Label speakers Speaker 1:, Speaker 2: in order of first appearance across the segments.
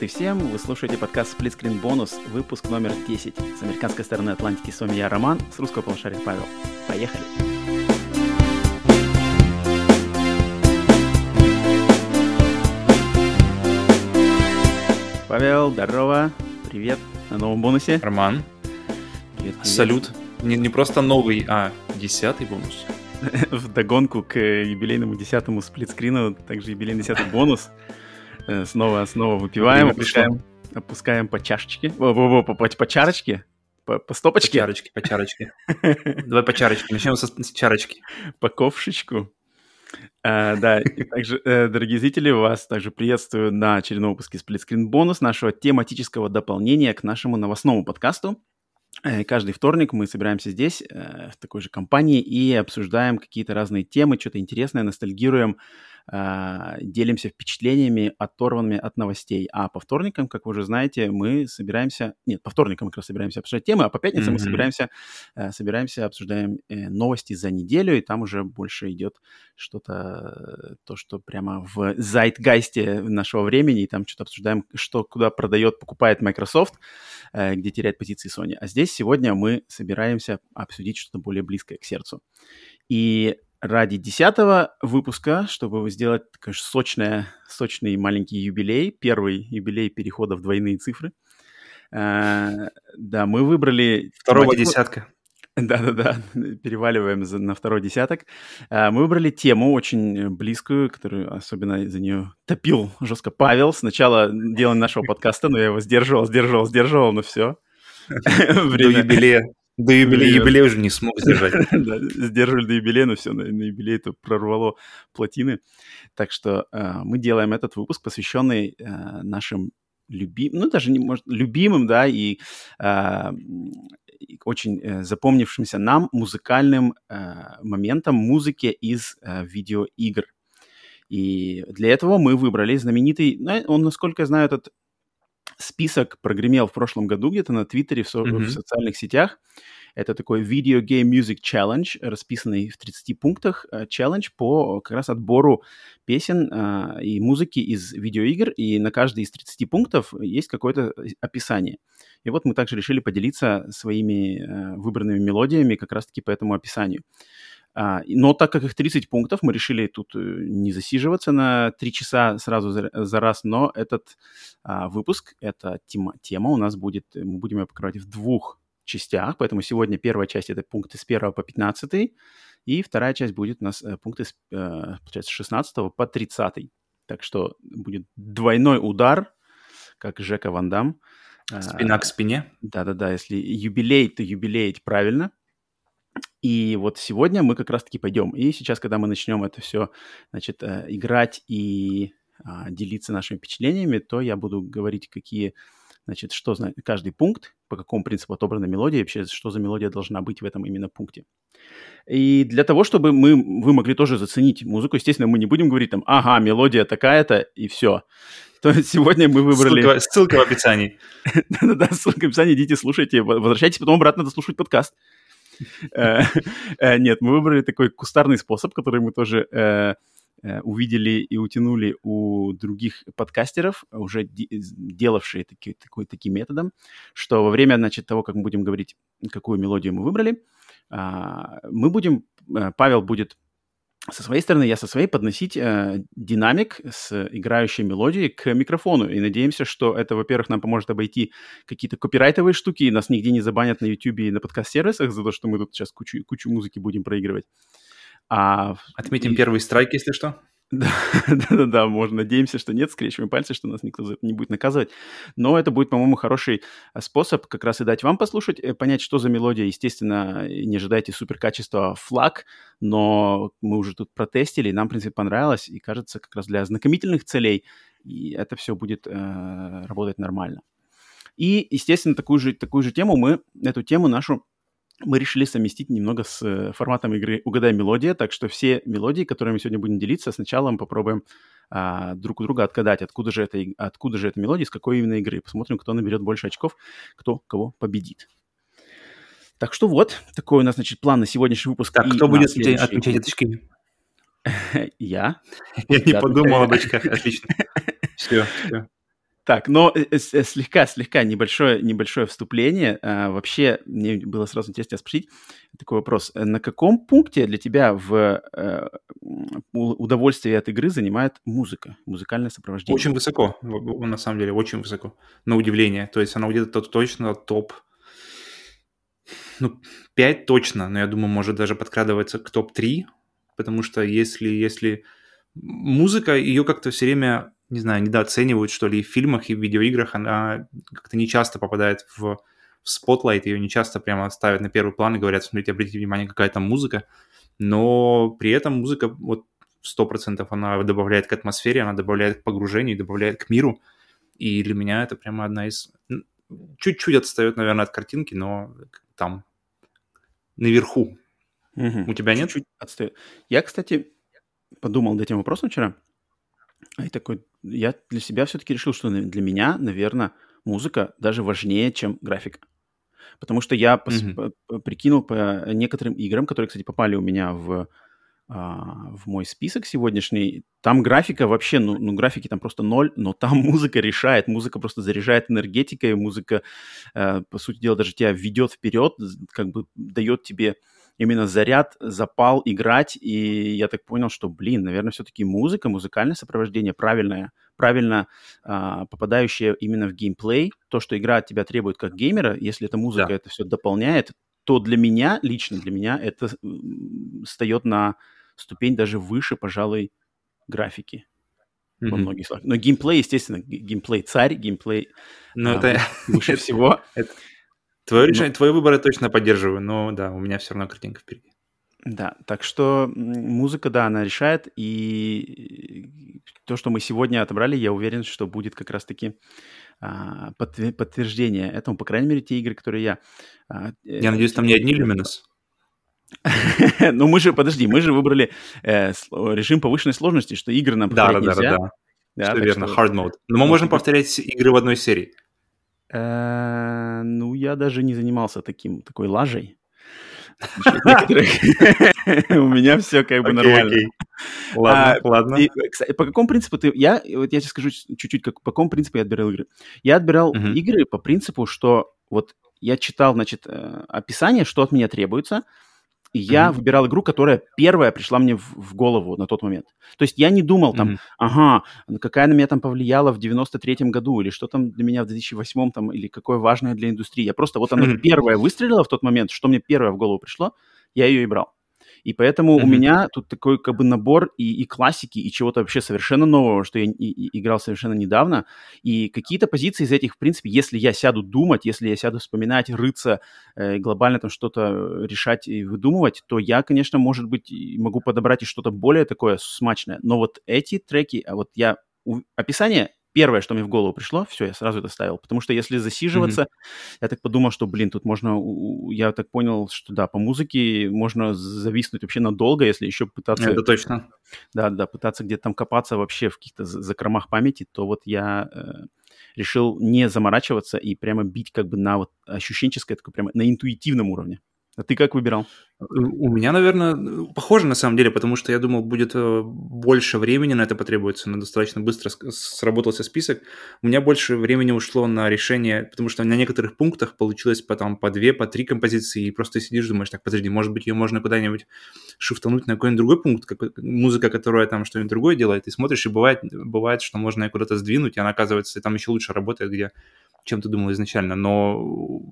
Speaker 1: привет и всем! Вы слушаете подкаст Split Screen Bonus, выпуск номер 10. С американской стороны Атлантики с вами я, Роман, с русского полушария Павел. Поехали! Павел, здорово, привет на новом бонусе.
Speaker 2: Роман,
Speaker 1: Привет, привет.
Speaker 2: салют. Не, не просто новый, а десятый бонус.
Speaker 1: В догонку к юбилейному десятому сплитскрину, также юбилейный десятый бонус. Э, Снова, снова выпиваем, опускаем, опускаем по чашечке, О, по, по, по чарочке, по, по
Speaker 2: По
Speaker 1: стопочке,
Speaker 2: чарочке, по чарочке. Давай по чарочке. Начнем со, с чарочки.
Speaker 1: по ковшечку. А, да, и также, э, дорогие зрители, вас также приветствую на очередном выпуске Splitscreen бонус нашего тематического дополнения к нашему новостному подкасту. Э, Каждый вторник мы собираемся здесь, в такой же компании, и обсуждаем какие-то разные темы, что-то интересное, ностальгируем, а, делимся впечатлениями, оторванными от новостей. А по вторникам, как вы уже знаете, мы собираемся... Нет, по вторникам мы как раз собираемся обсуждать темы, а по пятницам мы
Speaker 2: Мгм.
Speaker 1: собираемся, э, собираемся, обсуждаем э, новости за неделю, и там уже больше идет что-то, то, что прямо в зайтгайсте нашего времени, и там что-то обсуждаем, что куда продает, покупает Microsoft, э, где теряет позиции Sony. А здесь сегодня мы собираемся обсудить что-то более близкое к сердцу. И ради десятого выпуска, чтобы сделать конечно, сочное, сочный маленький юбилей, первый юбилей перехода в двойные цифры, э, да, мы выбрали...
Speaker 2: Второго
Speaker 1: тематику-
Speaker 2: десятка.
Speaker 1: да-да-да, переваливаем на второй десяток. А, Мы выбрали тему очень близкую, которую особенно за нее топил жестко Павел. Сначала делания нашего подкаста, но я его сдерживал, сдерживал, сдерживал, но все.
Speaker 2: До юбилея. До юбилея, юбилея уже не смог сдержать.
Speaker 1: Да, сдерживали до юбилея, но все, на, на юбилей это прорвало плотины. Так что э, мы делаем этот выпуск, посвященный э, нашим любимым, ну даже не может, любимым, да, и, э, очень э, запомнившимся нам музыкальным э, моментам музыки из э, видеоигр. И для этого мы выбрали знаменитый, ну, он, насколько я знаю, этот список прогремел в прошлом году где-то на Твиттере, в, со-
Speaker 2: Мгм.
Speaker 1: в социальных сетях. Это такой Video Game Music Challenge, расписанный в 30 пунктах. э, Челлендж по как раз отбору песен а, и музыки из видеоигр. И на каждый из 30 пунктов есть какое-то э, описание. И вот мы также решили поделиться своими э, выбранными мелодиями как раз-таки по этому описанию. А, но так как их 30 пунктов, мы решили тут э, не засиживаться на 3 часа сразу за, за раз, но этот а, выпуск, эта тема, тема у нас будет, э, мы будем ее покрывать в двух частях, поэтому сегодня первая часть это пункты с 1 по 15, и вторая часть будет у нас э, пункты с, получается, с 16 по 30. Так что будет двойной удар, как Жека Ван Дам. А,
Speaker 2: Спина к спине.
Speaker 1: да-да-да, если юбилей, то юбилеить правильно. И вот сегодня мы как раз-таки пойдем. И сейчас, когда мы начнем это все, значит, э, играть и а, делиться нашими впечатлениями, то я буду говорить, какие, значит, что знает каждый пункт, по какому принципу отобрана мелодия, вообще, что за мелодия должна быть в этом именно пункте. И для того, чтобы мы, вы могли тоже заценить музыку, естественно, мы не будем говорить там, ага, мелодия такая-то, и все. То есть сегодня мы выбрали...
Speaker 2: Ссылка, ссылка в описании.
Speaker 1: Да-да-да, ссылка в описании, идите, слушайте, во- возвращайтесь потом обратно дослушать подкаст. Э, э, Нет, мы выбрали такой кустарный способ, который мы тоже э, увидели и утянули у других подкастеров, уже де- делавшие такой, таким методом, что во время, значит, того, как мы будем говорить, какую мелодию мы выбрали, а, мы будем, Павел будет со своей стороны, я со своей подносить э, динамик с играющей мелодией к микрофону. И надеемся, что это, во-первых, нам поможет обойти какие-то копирайтовые штуки, и нас нигде не забанят на YouTube и на подкаст-сервисах за то, что мы тут сейчас кучу, кучу музыки будем проигрывать. А,
Speaker 2: Отметим
Speaker 1: и-
Speaker 2: первый страйк, если что.
Speaker 1: Да, да-да-да, можно. Надеемся, что нет, скрещиваем пальцы, что нас никто за это не будет наказывать. Но это будет, по-моему, хороший э, способ как раз и дать вам послушать, э, понять, что за мелодия. Естественно, не ожидайте супер качества флаг, но мы уже тут протестили, нам, в принципе, понравилось, и кажется, как раз для ознакомительных целей, и это все будет э, работать нормально. И, естественно, такую же, такую же тему мы, эту тему нашу мы решили совместить немного с э, форматом игры «Угадай мелодия», так что все мелодии, которыми мы сегодня будем делиться, сначала мы попробуем а, друг у друга отгадать, откуда же, это, откуда же эта мелодия, из какой именно игры. Посмотрим, кто наберет больше очков, кто кого победит. Так что вот, такой у нас, значит, план на сегодняшний выпуск.
Speaker 2: Так, кто будет
Speaker 1: следующий
Speaker 2: отмечать очки?
Speaker 1: Я.
Speaker 2: Я не подумал об очках. Отлично. Все, все.
Speaker 1: Так, но э, э, слегка, слегка небольшое, небольшое вступление. А, вообще, мне было сразу интересно спросить такой вопрос. На каком пункте для тебя в э, удовольствие от игры занимает музыка, музыкальное сопровождение?
Speaker 2: Очень высоко, на самом деле, очень высоко. На удивление. То есть она где-то точно топ ну, 5 точно, но я думаю, может даже подкрадываться к топ-3, потому что если, если музыка, ее как-то все время, не знаю, недооценивают, что ли, и в фильмах, и в видеоиграх, она как-то не часто попадает в, в spotlight, ее не часто прямо ставят на первый план и говорят, смотрите, обратите внимание, какая там музыка, но при этом музыка вот сто процентов она добавляет к атмосфере, она добавляет к погружению, добавляет к миру, и для меня это прямо одна из... Чуть-чуть отстает, наверное, от картинки, но там наверху. Угу. У тебя нет?
Speaker 1: Чуть-чуть отстает. Я, кстати, подумал над этим вопросом вчера. И такой, я для себя все-таки решил, что для меня, наверное, музыка даже важнее, чем графика. Потому что я mm-hmm. по, прикинул по некоторым играм, которые, кстати, попали у меня в, а, в мой список сегодняшний. Там графика вообще, ну, ну, графики там просто ноль, но там музыка решает, музыка просто заряжает энергетикой, музыка, э, по сути дела, даже тебя ведет вперед, как бы дает тебе именно заряд, запал играть, и я так понял, что, блин, наверное, все-таки музыка, музыкальное сопровождение правильное, правильно а, попадающее именно в геймплей, то, что игра от тебя требует как геймера, если эта музыка да. это все дополняет, то для меня, лично для меня, это встает на ступень даже выше, пожалуй, графики mm-hmm. во многих словах. Но геймплей, естественно, геймплей царь, геймплей
Speaker 2: но а, это... выше всего. Твое решение, но... твой выбор я точно поддерживаю, но да, у меня все равно картинка впереди.
Speaker 1: Да, так что музыка, да, она решает, и то, что мы сегодня отобрали, я уверен, что будет как раз-таки а, подтверждение этому, по крайней мере, те игры, которые я...
Speaker 2: А, я э, надеюсь, там не одни Luminous?
Speaker 1: ну, мы же, подожди, мы же выбрали э, режим повышенной сложности, что игры нам повторять да. Да, да, да.
Speaker 2: Что верно, hard mode. Но мы можем повторять игры в одной серии.
Speaker 1: Э, ну, я даже не занимался таким, такой лажей. У меня все как бы нормально. Ладно, а, ладно. По какому принципу ты... Я вот я тебе скажу чуть-чуть, по какому принципу я отбирал игры. Я отбирал игры по принципу, что вот я читал, значит, э, описание, что от меня требуется, и я mm-hmm. выбирал игру, которая первая пришла мне в, в голову на тот момент. То есть я не думал там, mm-hmm. ага, какая на меня там повлияла в 93-м году, или что там для меня в 2008-м, там, или какое важное для индустрии. Я просто, вот оно mm-hmm. первое выстрелило в тот момент, что мне первое в голову пришло, я ее и брал. И поэтому mm-hmm. у меня тут такой как бы набор и, и классики, и чего-то вообще совершенно нового, что я и, и играл совершенно недавно. И какие-то позиции из этих, в принципе, если я сяду думать, если я сяду вспоминать, рыться, э, глобально там что-то решать и выдумывать, то я, конечно, может быть, могу подобрать и что-то более такое смачное. Но вот эти треки, а вот я описание первое, что мне в голову пришло, все, я сразу это ставил. Потому что если засиживаться, mm-hmm. я так подумал, что, блин, тут можно... Я так понял, что да, по музыке можно зависнуть вообще надолго, если еще пытаться...
Speaker 2: Это точно.
Speaker 1: Да, да, пытаться где-то там копаться вообще в каких-то закромах памяти, то вот я э, решил не заморачиваться и прямо бить как бы на вот ощущенческое, такое прямо на интуитивном уровне. А ты как выбирал?
Speaker 2: У меня, наверное, похоже на самом деле, потому что я думал, будет э, больше времени на это потребуется, но достаточно быстро сработался список. У меня больше времени ушло на решение, потому что на некоторых пунктах получилось потом по две, по три композиции, и просто сидишь, думаешь, так, подожди, может быть, ее можно куда-нибудь шифтануть на какой-нибудь другой пункт, как, музыка, которая там что-нибудь другое делает, и смотришь, и бывает, бывает, что можно ее куда-то сдвинуть, и она, оказывается, там еще лучше работает, где чем ты думал изначально. Но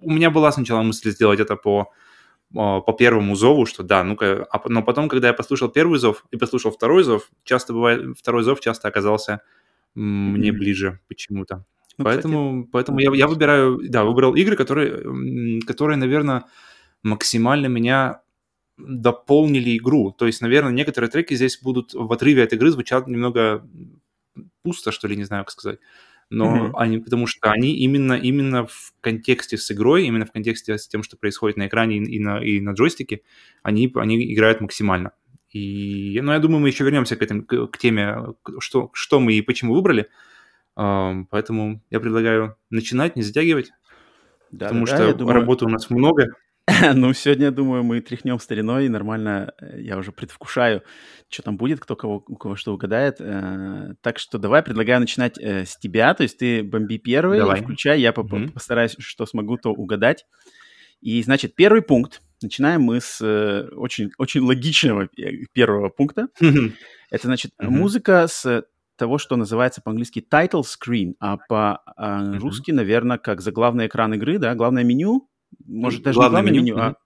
Speaker 2: у меня была сначала мысль сделать это по по первому зову, что да, ну-ка, а, но потом, когда я послушал первый зов и послушал второй зов, часто бывает, второй зов часто оказался мне mm-hmm. ближе почему-то. Ну, поэтому, кстати... поэтому я, я выбираю, да, выбрал игры, которые, которые, наверное, максимально меня дополнили игру. То есть, наверное, некоторые треки здесь будут в отрыве от игры звучат немного пусто, что ли, не знаю, как сказать но mm-hmm. они, потому что они именно, именно в контексте с игрой, именно в контексте с тем, что происходит на экране и, на, и на джойстике, они, они играют максимально. И, ну, я думаю, мы еще вернемся к, этому, к, к теме, что, что мы и почему выбрали. Uh, поэтому я предлагаю начинать, не затягивать, да, потому да, что думаю... работы у нас много.
Speaker 1: ну, сегодня, думаю, мы тряхнем стариной и нормально, э, я уже предвкушаю, что там будет, кто кого, у кого что угадает. Э, так что давай, предлагаю начинать э, с тебя, то есть ты бомби первый, давай. включай, я mm-hmm. постараюсь, что смогу, то угадать. И, значит, первый пункт. Начинаем мы с очень, очень логичного первого пункта. Mm-hmm. Это, значит, mm-hmm. музыка с того, что называется по-английски title screen, а по-русски, mm-hmm. наверное, как заглавный экран игры, да, главное меню, может, даже главное не главное меню, меню а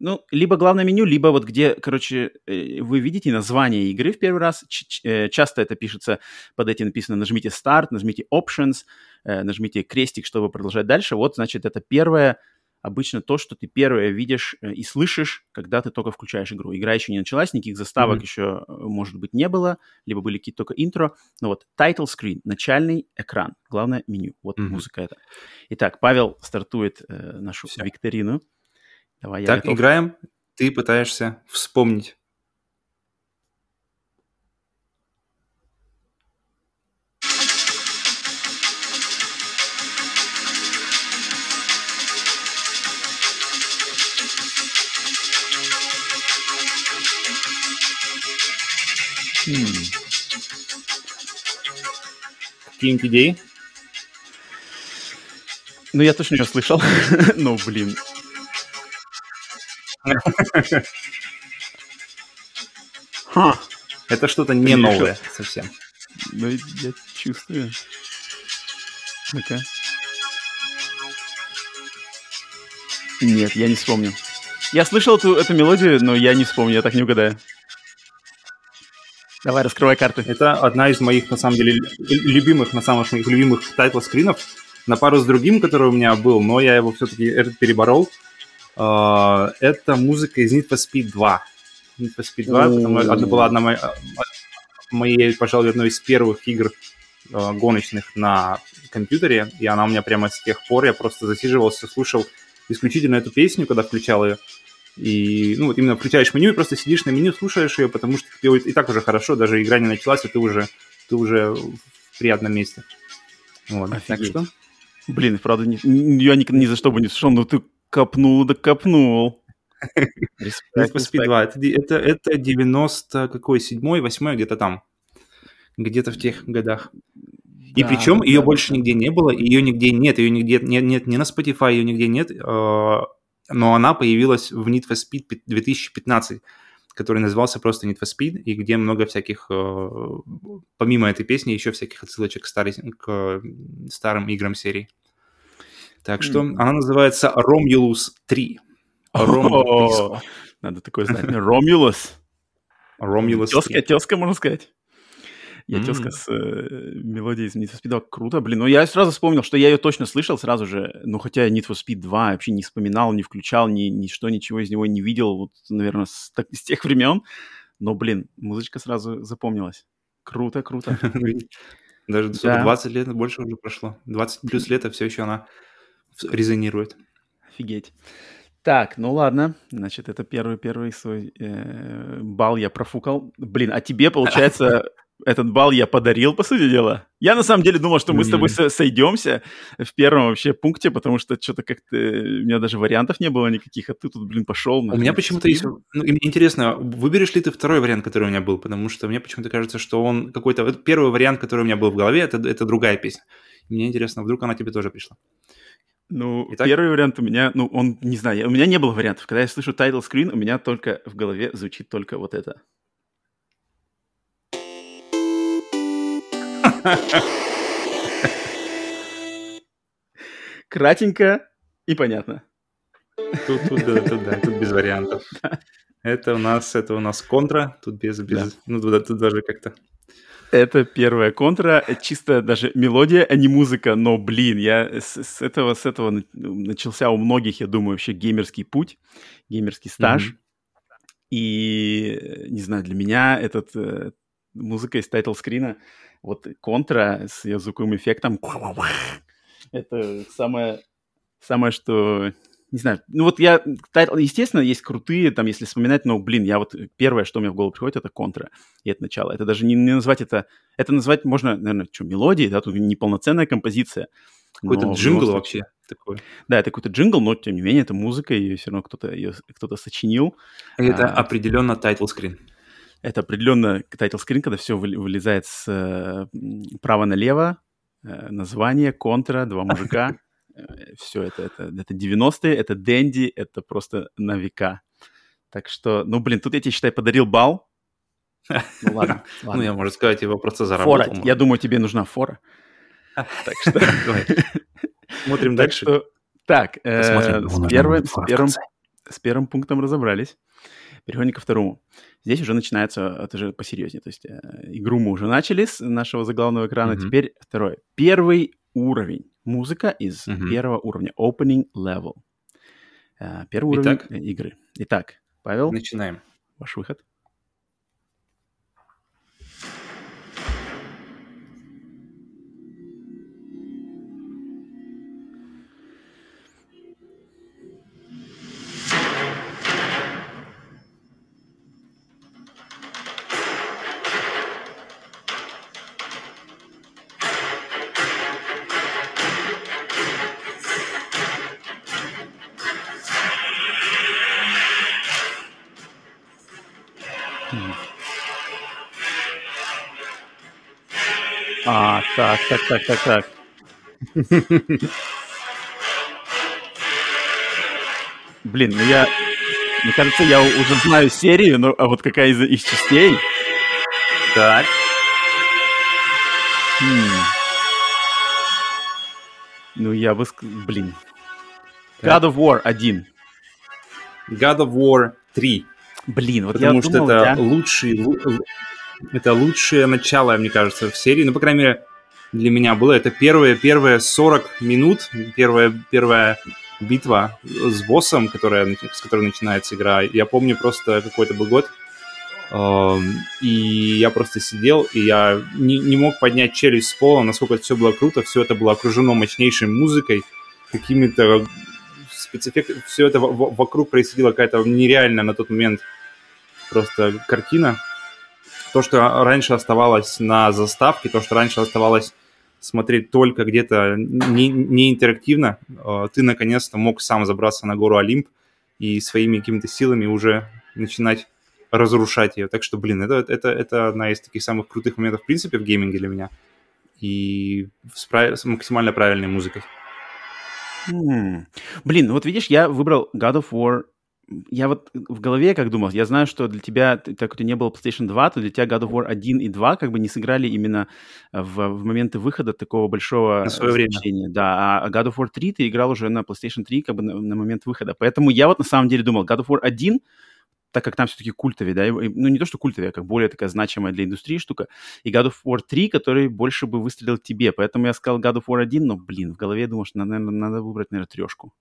Speaker 1: ну, либо главное меню, либо вот где, короче, э, вы видите название игры в первый раз. Ч- э, часто это пишется, под этим написано нажмите Start, нажмите Options, э, нажмите крестик, чтобы продолжать дальше. Вот, значит, это первое, обычно то, что ты первое видишь и слышишь, когда ты только включаешь игру. Игра еще не началась, никаких заставок mm-hmm. еще, может быть, не было, либо были какие-то только интро. Но вот title screen, начальный экран, главное меню. Вот mm-hmm. музыка это. Итак, Павел стартует э, нашу Все. викторину.
Speaker 2: Давай, так, готов. играем. Ты пытаешься вспомнить. Какие-нибудь идеи?
Speaker 1: Ну, я точно не слышал. ну, блин.
Speaker 2: Ха. Это что-то не новое совсем.
Speaker 1: Ну, я чувствую. Ну-ка. Нет, я не вспомню. Я слышал эту, эту мелодию, но я не вспомню, я так не угадаю. Давай, раскрывай карты.
Speaker 2: Это одна из моих, на самом деле, любимых, на самых моих любимых title screen ов. На пару с другим, который у меня был, но я его все-таки этот переборол. Э, это музыка из Need for Speed 2. Need for Speed 2, потому что это была одна моя, моей, пожалуй, одной из первых игр э, гоночных на компьютере, и она у меня прямо с тех пор, я просто засиживался, слушал исключительно эту песню, когда включал ее. И, ну, вот именно включаешь меню и просто сидишь на меню, слушаешь ее, потому что тебе и так уже хорошо, даже игра не началась, и ты уже, ты уже в приятном месте.
Speaker 1: Вот, Офигеть. так что... Блин, правда, не, я ни, ни за что бы не слушал, но ты копнул да копнул.
Speaker 2: Need for Speed 2. Это, это, это 90 какой, 7 8 где-то там. Где-то в тех годах. И да, причем да, ее да, больше да. нигде не было, ее нигде нет, ее нигде нет, нет ни на Spotify, ее нигде нет, а, но она появилась в Need for Speed 2015, который назывался просто Need for Speed, и где много всяких, а, помимо этой песни, еще всяких отсылочек к, старой, к старым играм серии. Так что mm. она называется Romulus 3.
Speaker 1: Ром... Надо такое знать. Ромулус.
Speaker 2: Ромулус.
Speaker 1: Тезка, тезка, можно сказать. Я mm. тезка с э, мелодией из Need for Speed 2. Круто, блин. Ну, я сразу вспомнил, что я ее точно слышал сразу же. Ну, хотя Need for Speed 2 вообще не вспоминал, не включал, ни, ничто, ничего из него не видел. Вот, наверное, с, так, с тех времен. Но, блин, музычка сразу запомнилась. Круто, круто.
Speaker 2: Даже да. 20 лет, больше уже прошло. 20 плюс лет, а все еще она резонирует.
Speaker 1: Офигеть. Так, ну ладно, значит, это первый первый свой э, балл я профукал. Блин, а тебе, получается, этот балл я подарил, по сути дела. Я на самом деле думал, что мы с тобой сойдемся в первом вообще пункте, потому что что-то как-то... У меня даже вариантов не было никаких, а ты тут, блин, пошел.
Speaker 2: У меня почему-то есть... Ну, интересно, выберешь ли ты второй вариант, который у меня был? Потому что мне почему-то кажется, что он какой-то... Первый вариант, который у меня был в голове, это, это другая песня. Мне интересно, вдруг она тебе тоже пришла.
Speaker 1: Ну, Итак? первый вариант у меня, ну, он, не знаю, у меня не было вариантов. Когда я слышу title screen, у меня только в голове звучит только вот это. Кратенько и понятно.
Speaker 2: Тут, тут, да, тут, да, тут без вариантов. Это у нас, это у нас контра, тут без, без, да. ну, тут, тут даже как-то
Speaker 1: это первая контра, чисто даже мелодия, а не музыка, но, блин, я с, с этого, с этого начался у многих, я думаю, вообще геймерский путь, геймерский стаж. Mm-hmm. И, не знаю, для меня этот э, музыка из тайтл-скрина, вот контра с ее звуковым эффектом, это самое, самое, что не знаю, ну вот я, естественно, есть крутые, там, если вспоминать, но, блин, я вот, первое, что мне в голову приходит, это контра, и это начало. Это даже не, не назвать это, это назвать можно, наверное, что, мелодии, да, тут неполноценная композиция,
Speaker 2: Какой-то джингл
Speaker 1: любом
Speaker 2: вообще
Speaker 1: случае-
Speaker 2: такой.
Speaker 1: Да, это какой-то джингл, но тем не менее это музыка, и все равно кто-то ее кто-то сочинил.
Speaker 2: Это
Speaker 1: А.
Speaker 2: определенно screen.
Speaker 1: Это определенно title screen, когда все вылезает с э, м, право налево, э, название, контра, два мужика. Все это, это, это 90-е, это Дэнди, это просто на века. Так что, ну, блин, тут я тебе, считай, подарил бал. Ну, ладно,
Speaker 2: Ну,
Speaker 1: ладно.
Speaker 2: я, можно сказать, его просто
Speaker 1: Фора.
Speaker 2: заработал.
Speaker 1: Я думаю, тебе нужна фора. Так что...
Speaker 2: Смотрим дальше.
Speaker 1: так, э, с первым пунктом разобрались. Переходим ко второму. Здесь уже начинается, это же посерьезнее. То есть э, игру мы уже начали с нашего заглавного экрана.
Speaker 2: Мгм.
Speaker 1: Теперь второе. Первый уровень. Музыка из
Speaker 2: Мгм.
Speaker 1: первого уровня. Opening level. Э, первый уровень
Speaker 2: Итак.
Speaker 1: э, игры. Итак, Павел,
Speaker 2: Начинаем.
Speaker 1: ваш выход. Так, так, так, так, так. Блин, ну я... Мне кажется, я уже знаю серию, но а вот какая из их частей?
Speaker 2: Так.
Speaker 1: Хм. Ну, я бы... Блин. God of War 1.
Speaker 2: God of War 3.
Speaker 1: Блин, вот
Speaker 2: Потому
Speaker 1: я
Speaker 2: что
Speaker 1: думал,
Speaker 2: это
Speaker 1: я-
Speaker 2: лучший, лу- лу- это лучшее начало, мне кажется, в серии. Ну, по крайней мере, для меня было. Это первые, первые 40 минут, первая, первая битва с боссом, которая, с которой начинается игра. Я помню просто какой-то был год, эм, и я просто сидел, и я не, не мог поднять челюсть с пола, насколько это все было круто. Все это было окружено мощнейшей музыкой, какими-то спецэффектами. Все это во- во- вокруг происходило какая-то нереальная на тот момент просто картина. То, что раньше оставалось на заставке, то, что раньше оставалось смотреть только где-то не, не интерактивно, э, ты наконец-то мог сам забраться на гору Олимп и своими какими-то силами уже начинать разрушать ее. Так что, блин, это, это, это одна из таких самых крутых моментов, в принципе, в гейминге для меня. И с, прав- с максимально правильной музыкой.
Speaker 1: М. Блин, ну вот видишь, я выбрал God of War. Я вот в голове как думал, я знаю, что для тебя, так как у тебя не было PlayStation 2, то для тебя God of War 1 и 2 как бы не сыграли именно в, в моменты выхода такого большого
Speaker 2: На свое время.
Speaker 1: значения. Да, а God of War 3 ты играл уже на PlayStation 3 как бы на, на момент выхода. Поэтому я вот на самом деле думал, God of War 1, так как там все-таки культовый, да, ну не то, что культовый, а как более такая значимая для индустрии штука, и God of War 3, который больше бы выстрелил тебе. Поэтому я сказал God of War 1, но, блин, в голове я думал, что, наверное, надо выбрать, наверное, трешку.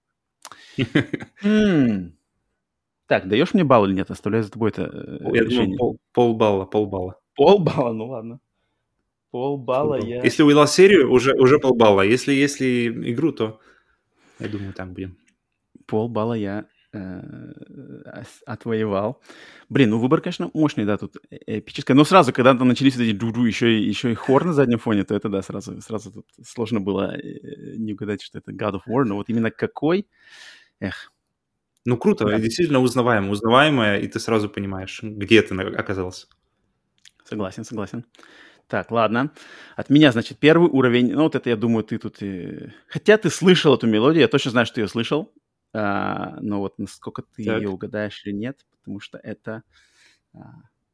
Speaker 1: Так, даешь мне балл или нет? Оставляю за тобой это э,
Speaker 2: Я
Speaker 1: решение.
Speaker 2: думаю, пол, полбалла, полбалла.
Speaker 1: Полбалла, ну ладно. Полбалла
Speaker 2: Полбалла.
Speaker 1: я...
Speaker 2: Если увидел серию, уже, уже полбалла. Если, если игру, то я думаю, так будем.
Speaker 1: Полбалла я э, отвоевал. Блин, ну выбор, конечно, мощный, да, тут э- эпический. Но сразу, когда там начались вот эти джу еще, и- еще и хор на заднем фоне, то это, да, сразу, сразу тут сложно было не угадать, что это God of War. Но вот именно какой... Эх,
Speaker 2: Ну, круто,
Speaker 1: Да.
Speaker 2: действительно узнаваемо. Узнаваемое, и ты сразу понимаешь, где ты оказался.
Speaker 1: Согласен, согласен. Так, ладно. От меня, значит, первый уровень. Ну, вот это, я думаю, ты тут... э, Хотя ты слышал эту мелодию, я точно знаю, что ты ее слышал. А, но вот насколько ты
Speaker 2: Так.
Speaker 1: ее угадаешь или нет, потому что это а,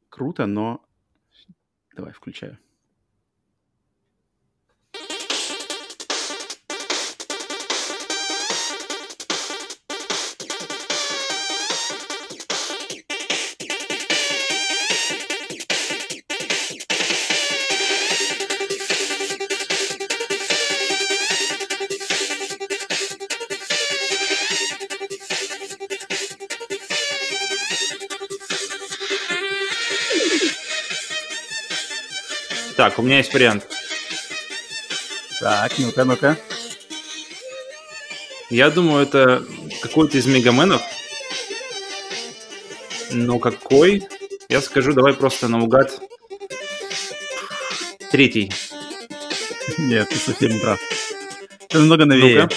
Speaker 1: круто, но... Давай, включаю.
Speaker 2: Так, у меня есть вариант.
Speaker 1: Так, ну-ка, ну-ка.
Speaker 2: Я думаю, это какой-то из мегаменов. Но какой? Я скажу, давай просто наугад. Третий.
Speaker 1: Нет, ты совсем не прав. Это намного новее.
Speaker 2: Ну-ка.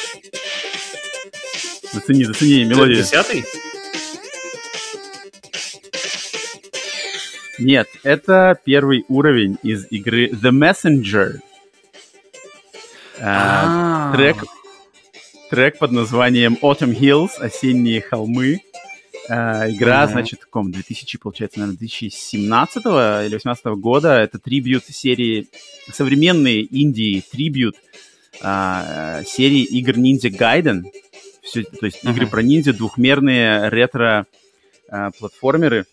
Speaker 1: Зацени, зацени мелодию.
Speaker 2: Десятый?
Speaker 1: Нет, это первый уровень из игры The Messenger. А,
Speaker 2: А,
Speaker 1: трек, трек под названием Autumn Hills, осенние холмы. А, игра, значит, в каком? 2000, получается, наверное, 2017 или 2018 года. Это трибют серии, современные Индии трибют а, серии игр Ninja Gaiden. Все, то есть игры
Speaker 2: Мгм.
Speaker 1: про ниндзя, двухмерные ретро-платформеры,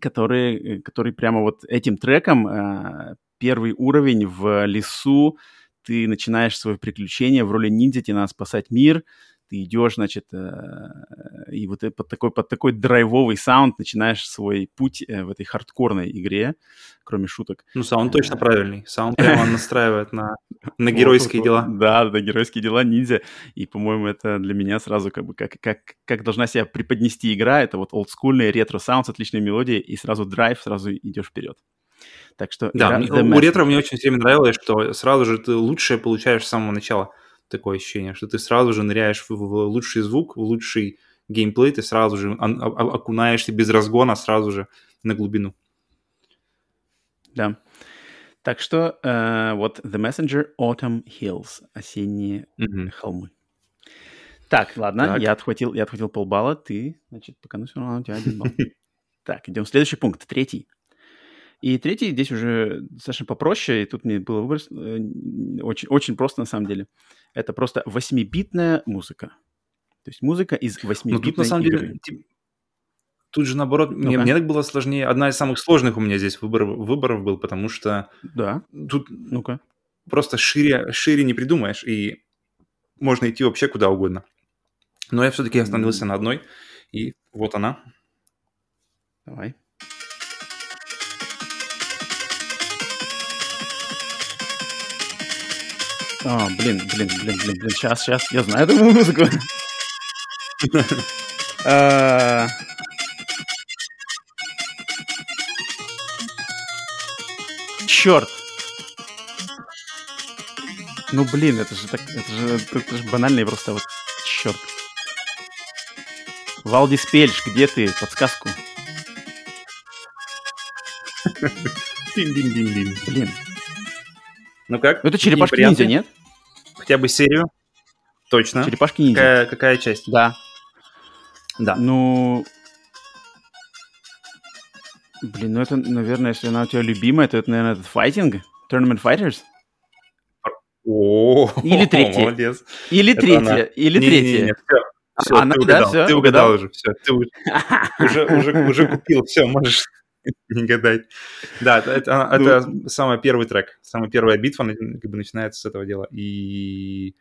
Speaker 1: которые, которые прямо вот этим треком а, первый уровень в лесу, ты начинаешь свое приключение в роли ниндзя, тебе надо спасать мир, ты идешь, значит, э, и вот э- под такой, под такой драйвовый саунд начинаешь свой путь э, в этой хардкорной игре, кроме шуток.
Speaker 2: Ну, саунд точно правильный. Саунд прямо настраивает на, на геройские дела.
Speaker 1: Да, да, геройские дела, ниндзя. И, по-моему, это для меня сразу как бы как, как, как должна себя преподнести игра. Это вот олдскульный ретро-саунд с отличной мелодией, и сразу драйв, сразу идешь вперед. Так что
Speaker 2: Да, у ретро мне очень все время нравилось, что сразу же ты лучшее получаешь с самого начала. Такое ощущение, что ты сразу же ныряешь в, в лучший звук, в лучший геймплей, ты сразу же а- а- окунаешься без разгона сразу же на глубину.
Speaker 1: Да. Так что э, вот The Messenger Autumn Hills. Осенние
Speaker 2: Мгм.
Speaker 1: холмы. Так, ладно,
Speaker 2: Так.
Speaker 1: я отхватил, я отхватил полбалла, ты, значит, пока ну все равно у тебя один балл. Так, идем следующий пункт, третий. И третий здесь уже достаточно попроще, и тут мне было выбор э, очень, очень просто на самом деле. Это просто 8-битная музыка. То есть музыка из 8-битной
Speaker 2: Но Ну, тут на самом
Speaker 1: игры.
Speaker 2: деле, тут же наоборот, мне,
Speaker 1: Ну-ка.
Speaker 2: мне так было сложнее. Одна из самых сложных у меня здесь выборов, выборов был, потому что
Speaker 1: Да,
Speaker 2: тут
Speaker 1: ну-ка.
Speaker 2: просто шире, шире не придумаешь, и можно идти вообще куда угодно. Но я все-таки остановился на одной, и вот она.
Speaker 1: Давай. А, блин, блин, блин, блин, блин, сейчас, сейчас, я знаю эту музыку. А, Черт. Ну, блин, это же так, это же, это же банально просто вот, черт. Валдис Пельш, где ты? Подсказку.
Speaker 2: Дин-дин-дин-дин.
Speaker 1: Блин.
Speaker 2: Ну как?
Speaker 1: Ну, это черепашки ниндзя, нет?
Speaker 2: Хотя бы серию. Точно.
Speaker 1: Черепашки ниндзя.
Speaker 2: Какая, какая часть?
Speaker 1: Да.
Speaker 2: Да.
Speaker 1: Ну... Блин, ну это, наверное, если она у тебя любимая, то это, наверное, этот файтинг. Tournament Fighters.
Speaker 2: О,
Speaker 1: Или третья.
Speaker 2: Молодец.
Speaker 1: Или
Speaker 2: Это
Speaker 1: третья.
Speaker 2: она.
Speaker 1: Или
Speaker 2: Не-не-не,
Speaker 1: третья.
Speaker 2: всё, всё,
Speaker 1: Она,
Speaker 2: ты
Speaker 1: да,
Speaker 2: угадал,
Speaker 1: всё,
Speaker 2: ты
Speaker 1: угадал?
Speaker 2: угадал уже, все, ты уже, уже, уже, уже купил, все, можешь не гадать. Да, это, это,
Speaker 1: Ну.
Speaker 2: самый первый трек, самая первая битва как бы начинается с этого дела. И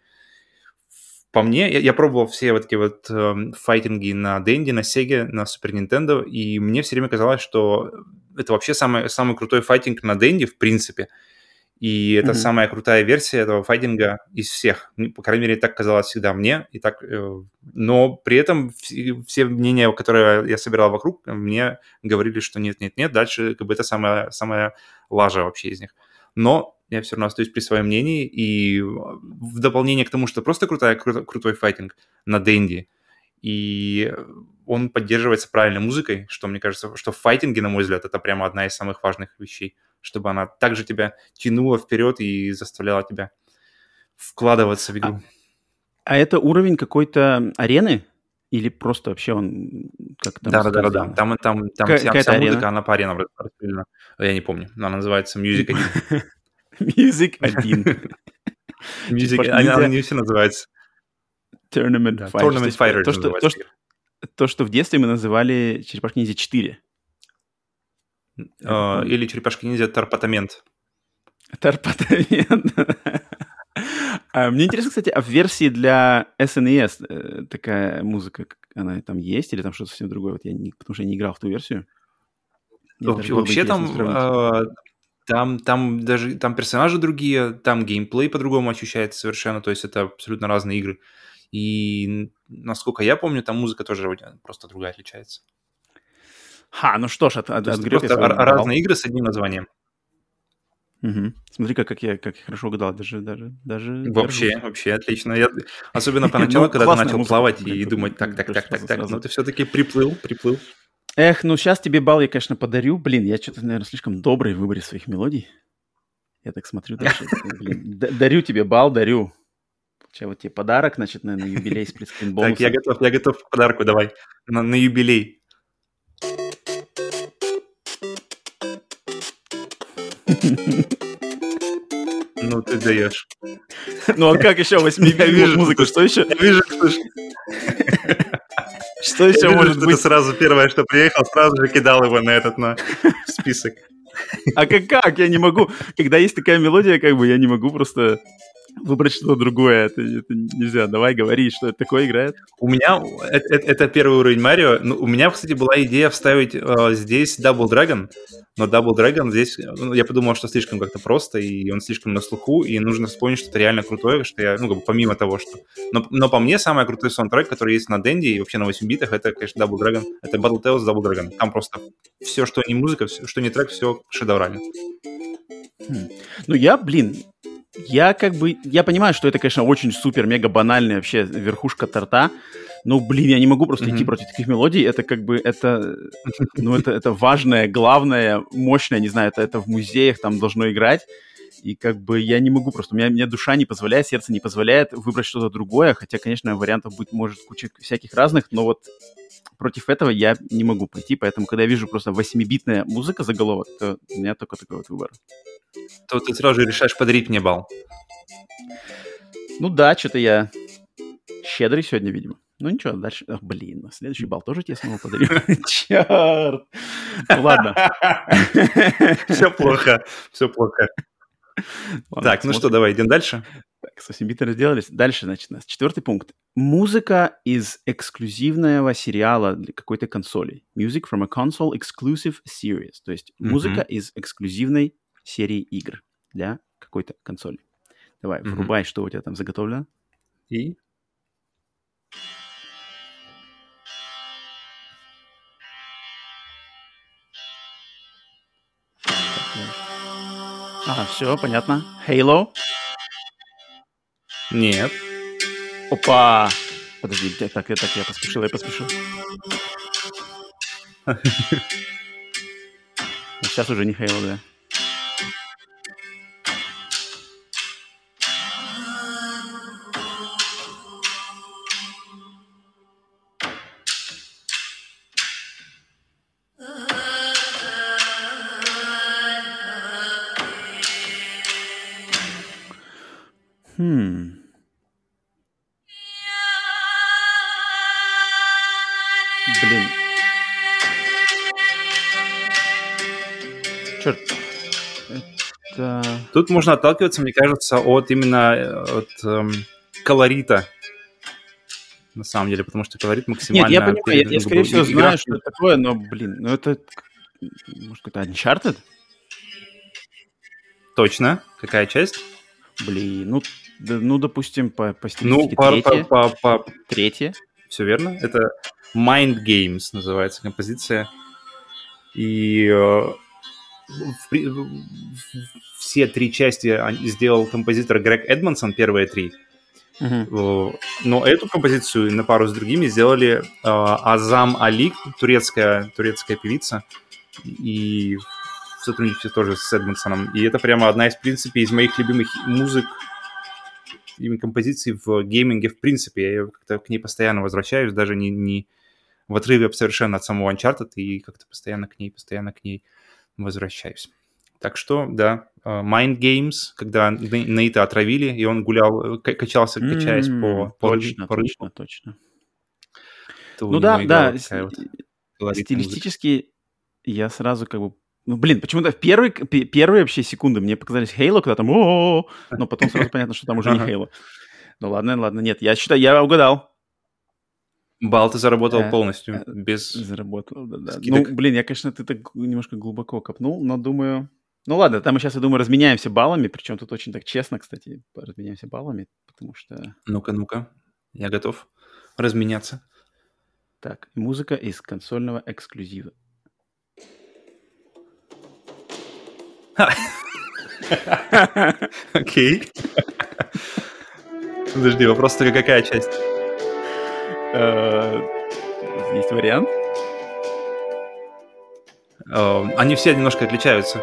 Speaker 2: по мне, я, я пробовал все вот такие вот эм, файтинги на Денди, на Сеге, на Супер Нинтендо, и мне все время казалось, что это вообще самый, самый крутой файтинг на Денди, в принципе. И это
Speaker 1: Мгм.
Speaker 2: самая крутая версия этого файтинга из всех. По крайней мере, так казалось всегда мне. И так, э, но при этом все, мнения, которые я собирал вокруг, мне говорили, что нет-нет-нет, дальше как бы это самая, самая лажа вообще из них. Но я все равно остаюсь при своем мнении. И в дополнение к тому, что просто крутая, кру- крутой файтинг на Денди, и он поддерживается правильной музыкой, что мне кажется, что в файтинге, на мой взгляд, это прямо одна из самых важных вещей, чтобы она также тебя тянула вперед и заставляла тебя вкладываться в игру.
Speaker 1: А это уровень какой-то арены? Или просто вообще он как там
Speaker 2: Да, да, да, да. Там, там, там
Speaker 1: Ка-
Speaker 2: вся, вся
Speaker 1: арена?
Speaker 2: музыка, она по аренам распределена. Я не помню. Она называется Music 1.
Speaker 1: Music 1.
Speaker 2: Music,
Speaker 1: Черепашки
Speaker 2: они, они все называются.
Speaker 1: Tournament
Speaker 2: Да,
Speaker 1: Fighters.
Speaker 2: Tournament Fighters
Speaker 1: То, что, то, что, то, что в детстве мы называли Черепашки ниндзя 4.
Speaker 2: Э, Или Черепашки ниндзя Тарпатамент.
Speaker 1: Тарпатамент. А, Мне интересно, кстати, а в версии для SNES э, такая музыка, она там есть, или там что-то совсем другое? Вот я не, потому что я не играл в ту версию.
Speaker 2: Вообще, вообще там, э, там, там даже там персонажи другие, там геймплей по-другому ощущается совершенно, то есть это абсолютно разные игры. И насколько я помню, там музыка тоже просто другая отличается.
Speaker 1: Ха, ну что ж, от, от, отгреб
Speaker 2: просто разные игры с одним названием.
Speaker 1: Мгм. Смотри, как, как я как я хорошо угадал, даже, даже, даже
Speaker 2: Вообще,
Speaker 1: горжусь.
Speaker 2: вообще отлично. Я, особенно поначалу,
Speaker 1: Ну,
Speaker 2: когда ты начал плавать и думать, так, так, так, так, так, но ты все-таки приплыл, приплыл.
Speaker 1: Эх, ну сейчас тебе балл я, конечно, подарю. Блин, я что-то, наверное, слишком добрый в выборе своих мелодий. Я так смотрю дальше. Блин, дарю тебе балл, дарю. Сейчас вот тебе подарок, значит, на, на юбилей сплитскрин
Speaker 2: Так, я готов, я готов к подарку, давай. На, на юбилей. Ну, ты даешь.
Speaker 1: Ну а как еще 8
Speaker 2: Я вижу,
Speaker 1: музыка? Что еще?
Speaker 2: Я вижу,
Speaker 1: Что
Speaker 2: я
Speaker 1: еще может
Speaker 2: что ты
Speaker 1: быть?
Speaker 2: сразу первое, что приехал, сразу же кидал его на этот, на список.
Speaker 1: А как, как? Я не могу. Когда есть такая мелодия, как бы я не могу просто выбрать что-то другое. Это, это нельзя. Давай говори, что это такое играет.
Speaker 2: У меня, это, это- первый уровень Марио. Ну, у меня, кстати, была идея вставить э, здесь Double Dragon, но Double Dragon здесь, ну, я подумал, что слишком как-то просто, и он слишком на слуху, и нужно вспомнить что-то реально крутое, что я, ну, как бы помимо того, что... Но, но по мне, самый крутой саундтрек, который есть на Денди и вообще на 8 битах, это, конечно, Double Dragon, это Battletoads Double Dragon. Там просто все, что не музыка, всё, что не трек, все шедеврально.
Speaker 1: Хм. Ну, я, блин, я как бы... Я понимаю, что это, конечно, очень супер-мега банальная вообще верхушка торта. Но, блин, я не могу просто
Speaker 2: Мгм.
Speaker 1: идти против таких мелодий. Это как бы... Это, ну, это, это важное, главное, мощное, не знаю, это, это в музеях там должно играть. И как бы я не могу просто, у меня, мне душа не позволяет, сердце не позволяет выбрать что-то другое, хотя, конечно, вариантов быть может куча всяких разных, но вот против этого я не могу пойти, поэтому, когда я вижу просто 8-битная музыка заголовок, то у меня только такой вот выбор.
Speaker 2: То ты сразу же решаешь подарить мне балл.
Speaker 1: Ну да, что-то я щедрый сегодня, видимо. Ну ничего, дальше... Ах, блин, следующий балл тоже тебе снова подарю. Черт! Ну ладно.
Speaker 2: Все плохо, все плохо. Так, ну что, давай, идем дальше.
Speaker 1: Так, с 8 биты разделались. Дальше, значит, у нас четвертый пункт. Музыка из эксклюзивного сериала для какой-то консоли. Music from a console exclusive series. То есть
Speaker 2: Мгм.
Speaker 1: музыка из эксклюзивной серии игр для какой-то консоли. Давай,
Speaker 2: Мгм.
Speaker 1: врубай, что у тебя там заготовлено.
Speaker 2: И
Speaker 1: А, все, понятно. Halo.
Speaker 2: Нет.
Speaker 1: Опа! Подожди, так, так, так, я поспешил, я поспешил. Сейчас уже не Halo, да.
Speaker 2: Тут можно отталкиваться, мне кажется, от именно э, от эм, колорита. На самом деле, потому что колорит максимально...
Speaker 1: Нет, я понимаю, я, я,
Speaker 2: ну,
Speaker 1: скорее всего,
Speaker 2: игра-
Speaker 1: знаю, что это такое, но, блин, ну это... Может, какой-то Uncharted?
Speaker 2: Точно. Какая часть?
Speaker 1: Блин, ну, да- ну допустим, по, по
Speaker 2: Ну,
Speaker 1: стилистике
Speaker 2: по,
Speaker 1: третья.
Speaker 2: по, по, по-
Speaker 1: Третья.
Speaker 2: все верно. Это Mind Games называется композиция. И э, все три части сделал композитор Грег Эдмонсон, первые три. Э, Но эту композицию на пару с другими сделали э, Азам Али, турецкая, турецкая певица, и в сотрудничестве тоже с Эдмонсоном. И это прямо одна из, в принципе, из моих любимых музык, именно композиций в гейминге в принципе. Я как-то к ней постоянно возвращаюсь, даже не, не в отрыве совершенно от самого Uncharted, и как-то постоянно к ней, постоянно к ней возвращаюсь. Так что, да, э, Mind Games, когда Ней- Нейта отравили, и он гулял, э, качался, качаясь
Speaker 1: М,
Speaker 2: по, по,
Speaker 1: Точно,
Speaker 2: по
Speaker 1: точно, точно.
Speaker 2: то
Speaker 1: Ну да, да,
Speaker 2: вот колоритная музыка.
Speaker 1: стилистически я сразу как бы... Ну, блин, почему-то в первые, пе- первые вообще секунды мне показались Halo, когда там о но потом сразу понятно, что там уже не. Halo. Ну ладно, ладно, нет, я считаю, я угадал.
Speaker 2: Балл ты заработал
Speaker 1: Э,
Speaker 2: полностью,
Speaker 1: э,
Speaker 2: без...
Speaker 1: Заработал, да, да.
Speaker 2: скидок.
Speaker 1: Ну, блин, я, конечно, ты так немножко глубоко копнул, но думаю... Ну ладно, там мы сейчас, я думаю, разменяемся баллами, причем тут очень так честно, кстати, разменяемся баллами, потому что...
Speaker 2: Ну-ка, ну-ка, я готов разменяться.
Speaker 1: Так, музыка из консольного эксклюзива.
Speaker 2: Окей. Подожди, вопрос только какая часть?
Speaker 1: Э, Есть вариант?
Speaker 2: Э, Они все немножко отличаются.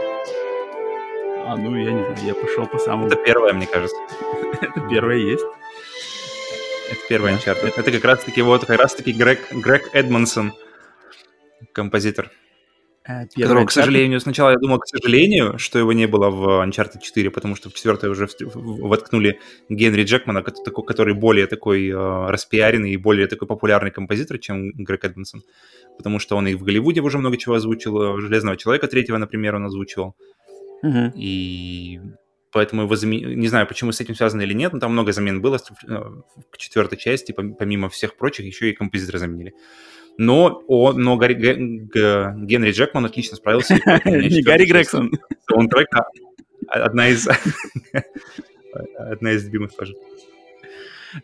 Speaker 1: А, ну, я не знаю, я пошел по самому...
Speaker 2: Это первое, мне кажется.
Speaker 1: Это первое есть.
Speaker 2: Это первый Uncharted. Это как раз-таки вот как раз-таки Грег, Грег Эдмонсон, композитор.
Speaker 1: Э,
Speaker 2: Которого, к
Speaker 1: Uncharted.
Speaker 2: сожалению, сначала я думал, к сожалению, что его не было в Uncharted 4, потому что в четвертой уже воткнули Генри Джекмана, который более такой э, распиаренный и более такой популярный композитор, чем Грег Эдмонсон. Потому что он и в Голливуде уже много чего озвучил. э, «Железного человека» третьего, например, он озвучивал.
Speaker 1: Мгм.
Speaker 2: И поэтому его заменили... Не знаю, почему с этим связано или нет, но там много замен было э, к четвертой части, пом- помимо всех прочих, еще и композитора заменили. Но, о, но Гарри- Генри Джекман отлично справился.
Speaker 1: Не Гарри
Speaker 2: часть
Speaker 1: Грегсон.
Speaker 2: Саундтрека одна из... Одна из любимых тоже.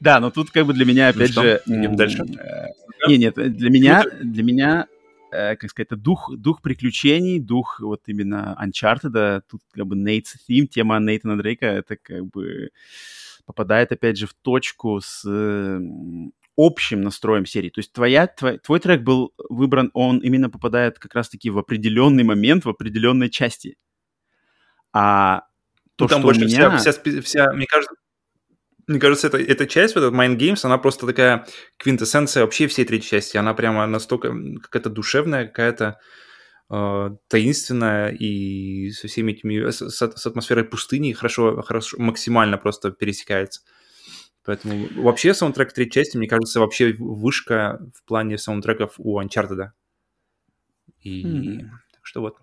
Speaker 1: Да, но тут как бы для меня,
Speaker 2: Ну
Speaker 1: опять же...
Speaker 2: идем дальше?
Speaker 1: э, Не, нет, для меня, для меня, э, как сказать, это дух, дух приключений, дух вот именно Uncharted, тут как бы Nate's Theme, тема Нейтана Дрейка, это как бы попадает, опять же, в точку с общим настроем серии. То есть твоя, твой, твой трек был выбран, он именно попадает как раз-таки в определенный момент, в определенной части. А то,
Speaker 2: Ну, там
Speaker 1: что у
Speaker 2: больше
Speaker 1: меня...
Speaker 2: вся, вся, вся- мне кажется, мне кажется, эта, эта часть, вот этот Mind Games, она просто такая квинтэссенция вообще всей третьей части. Она прямо настолько какая-то душевная, какая-то э, таинственная и со всеми этими, с, с- атмосферой пустыни хорошо, хорошо, максимально просто пересекается. Поэтому вообще саундтрек третьей части, мне кажется, вообще вышка в плане саундтреков у Uncharted. И
Speaker 1: Мгм.
Speaker 2: так что вот.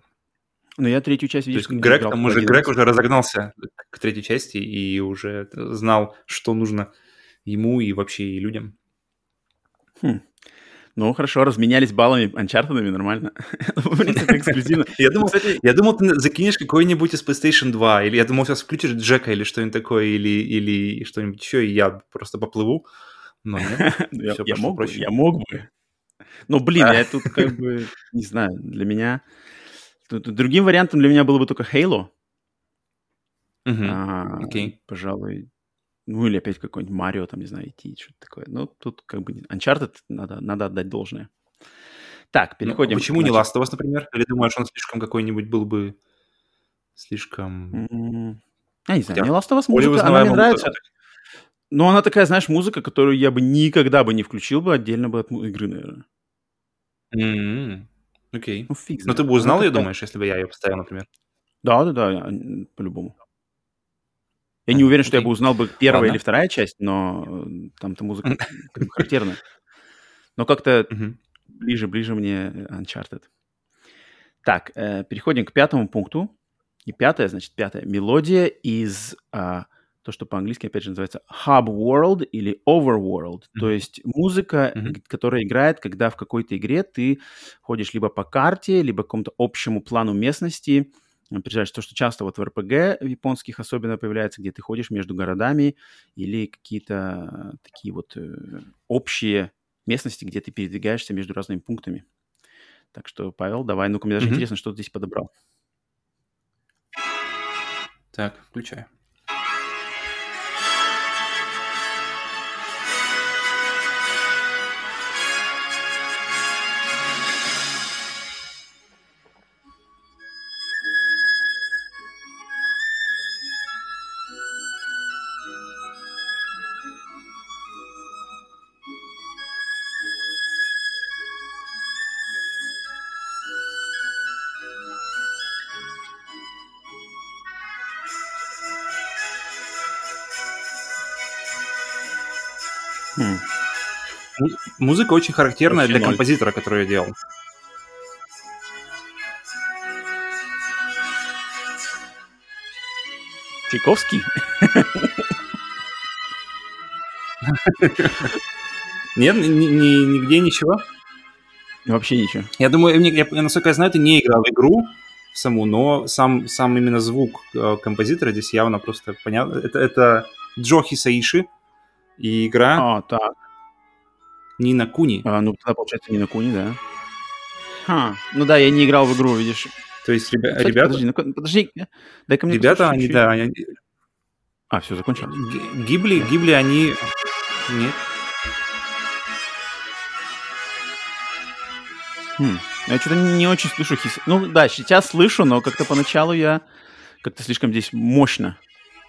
Speaker 1: Ну, я третью часть, не
Speaker 2: Грег,
Speaker 1: играл
Speaker 2: там уже, Грег уже разогнался к третьей части и уже знал, что нужно ему и вообще и людям.
Speaker 1: Хм. Ну, хорошо, разменялись баллами Uncharted, нормально. В принципе, эксклюзивно.
Speaker 2: Я думал, я думал, ты закинешь какой-нибудь из PlayStation 2, или я думал, сейчас включишь Джека или что-нибудь такое, или, или что-нибудь еще, и я просто поплыву. Но нет.
Speaker 1: Ну, Я я мог бы, я мог бы. Ну, блин, я тут как бы, не знаю, для меня... Другим вариантом для меня было бы только Halo. А,
Speaker 2: окей.
Speaker 1: Пожалуй. Ну, или опять какой-нибудь Марио, там, не знаю, идти, что-то такое. Ну, тут как бы Uncharted надо, надо отдать должное. Так,
Speaker 2: Ну,
Speaker 1: переходим.
Speaker 2: Почему не Last of Us, например? Или думаешь, он слишком какой-нибудь был бы слишком...
Speaker 1: м, Я не знаю,
Speaker 2: Хотя
Speaker 1: мне Last of Us музыка, она мне нравится. Но она такая, знаешь, музыка, которую я бы никогда бы не включил бы отдельно бы от игры, наверное.
Speaker 2: М, Окей.
Speaker 1: Ну, фиг
Speaker 2: Но
Speaker 1: знает.
Speaker 2: ты бы узнал ее,
Speaker 1: такая-
Speaker 2: думаешь, если бы я ее поставил, например?
Speaker 1: Да, да, да, по-любому. Я не уверен, что я бы узнал бы первая
Speaker 2: Ладно.
Speaker 1: или вторая часть, но э, там-то музыка характерная. Но как-то
Speaker 2: Мгм.
Speaker 1: ближе-ближе мне Uncharted. Так, э, переходим к пятому пункту. И пятое, значит, пятое. Мелодия из а, то, что по-английски, опять же, называется Hub World или Overworld. То
Speaker 2: Мгм.
Speaker 1: есть музыка, г- которая играет, когда в какой-то игре ты ходишь либо по карте, либо к какому-то общему плану местности. Э, Приезжаешь то, что часто вот в РПГ японских особенно появляется, где ты ходишь между городами или какие-то э, такие вот э, общие местности, где ты передвигаешься между разными пунктами. Так что, Павел, давай, ну-ка, мне даже
Speaker 2: Мгм.
Speaker 1: интересно, что ты здесь подобрал.
Speaker 2: Так, включаю. Музыка очень характерная
Speaker 1: Вообще
Speaker 2: для
Speaker 1: ноль.
Speaker 2: композитора, который ее делал.
Speaker 1: Чайковский?
Speaker 2: Нет, ни- ни- нигде ничего.
Speaker 1: Вообще ничего.
Speaker 2: Я думаю, я, насколько я знаю, ты не играл в игру саму, но сам, сам именно звук э, композитора здесь явно просто понятно. Это, это Джохи Саиши и игра
Speaker 1: А, так.
Speaker 2: Нина Куни.
Speaker 1: А, ну, тогда, получается, не на Куни, да? Ха. Ну да, я не играл в игру, видишь.
Speaker 2: То есть ребя-
Speaker 1: Кстати,
Speaker 2: ребята...
Speaker 1: подожди, ну-ка, подожди, дай-ка мне
Speaker 2: Ребята, они, да, они,
Speaker 1: А, все, закончилось.
Speaker 2: Ги- Гибли, Гибли, они... Нет.
Speaker 1: Хм, Я что-то не очень слышу хис... Ну да, сейчас слышу, но как-то поначалу я как-то слишком здесь мощно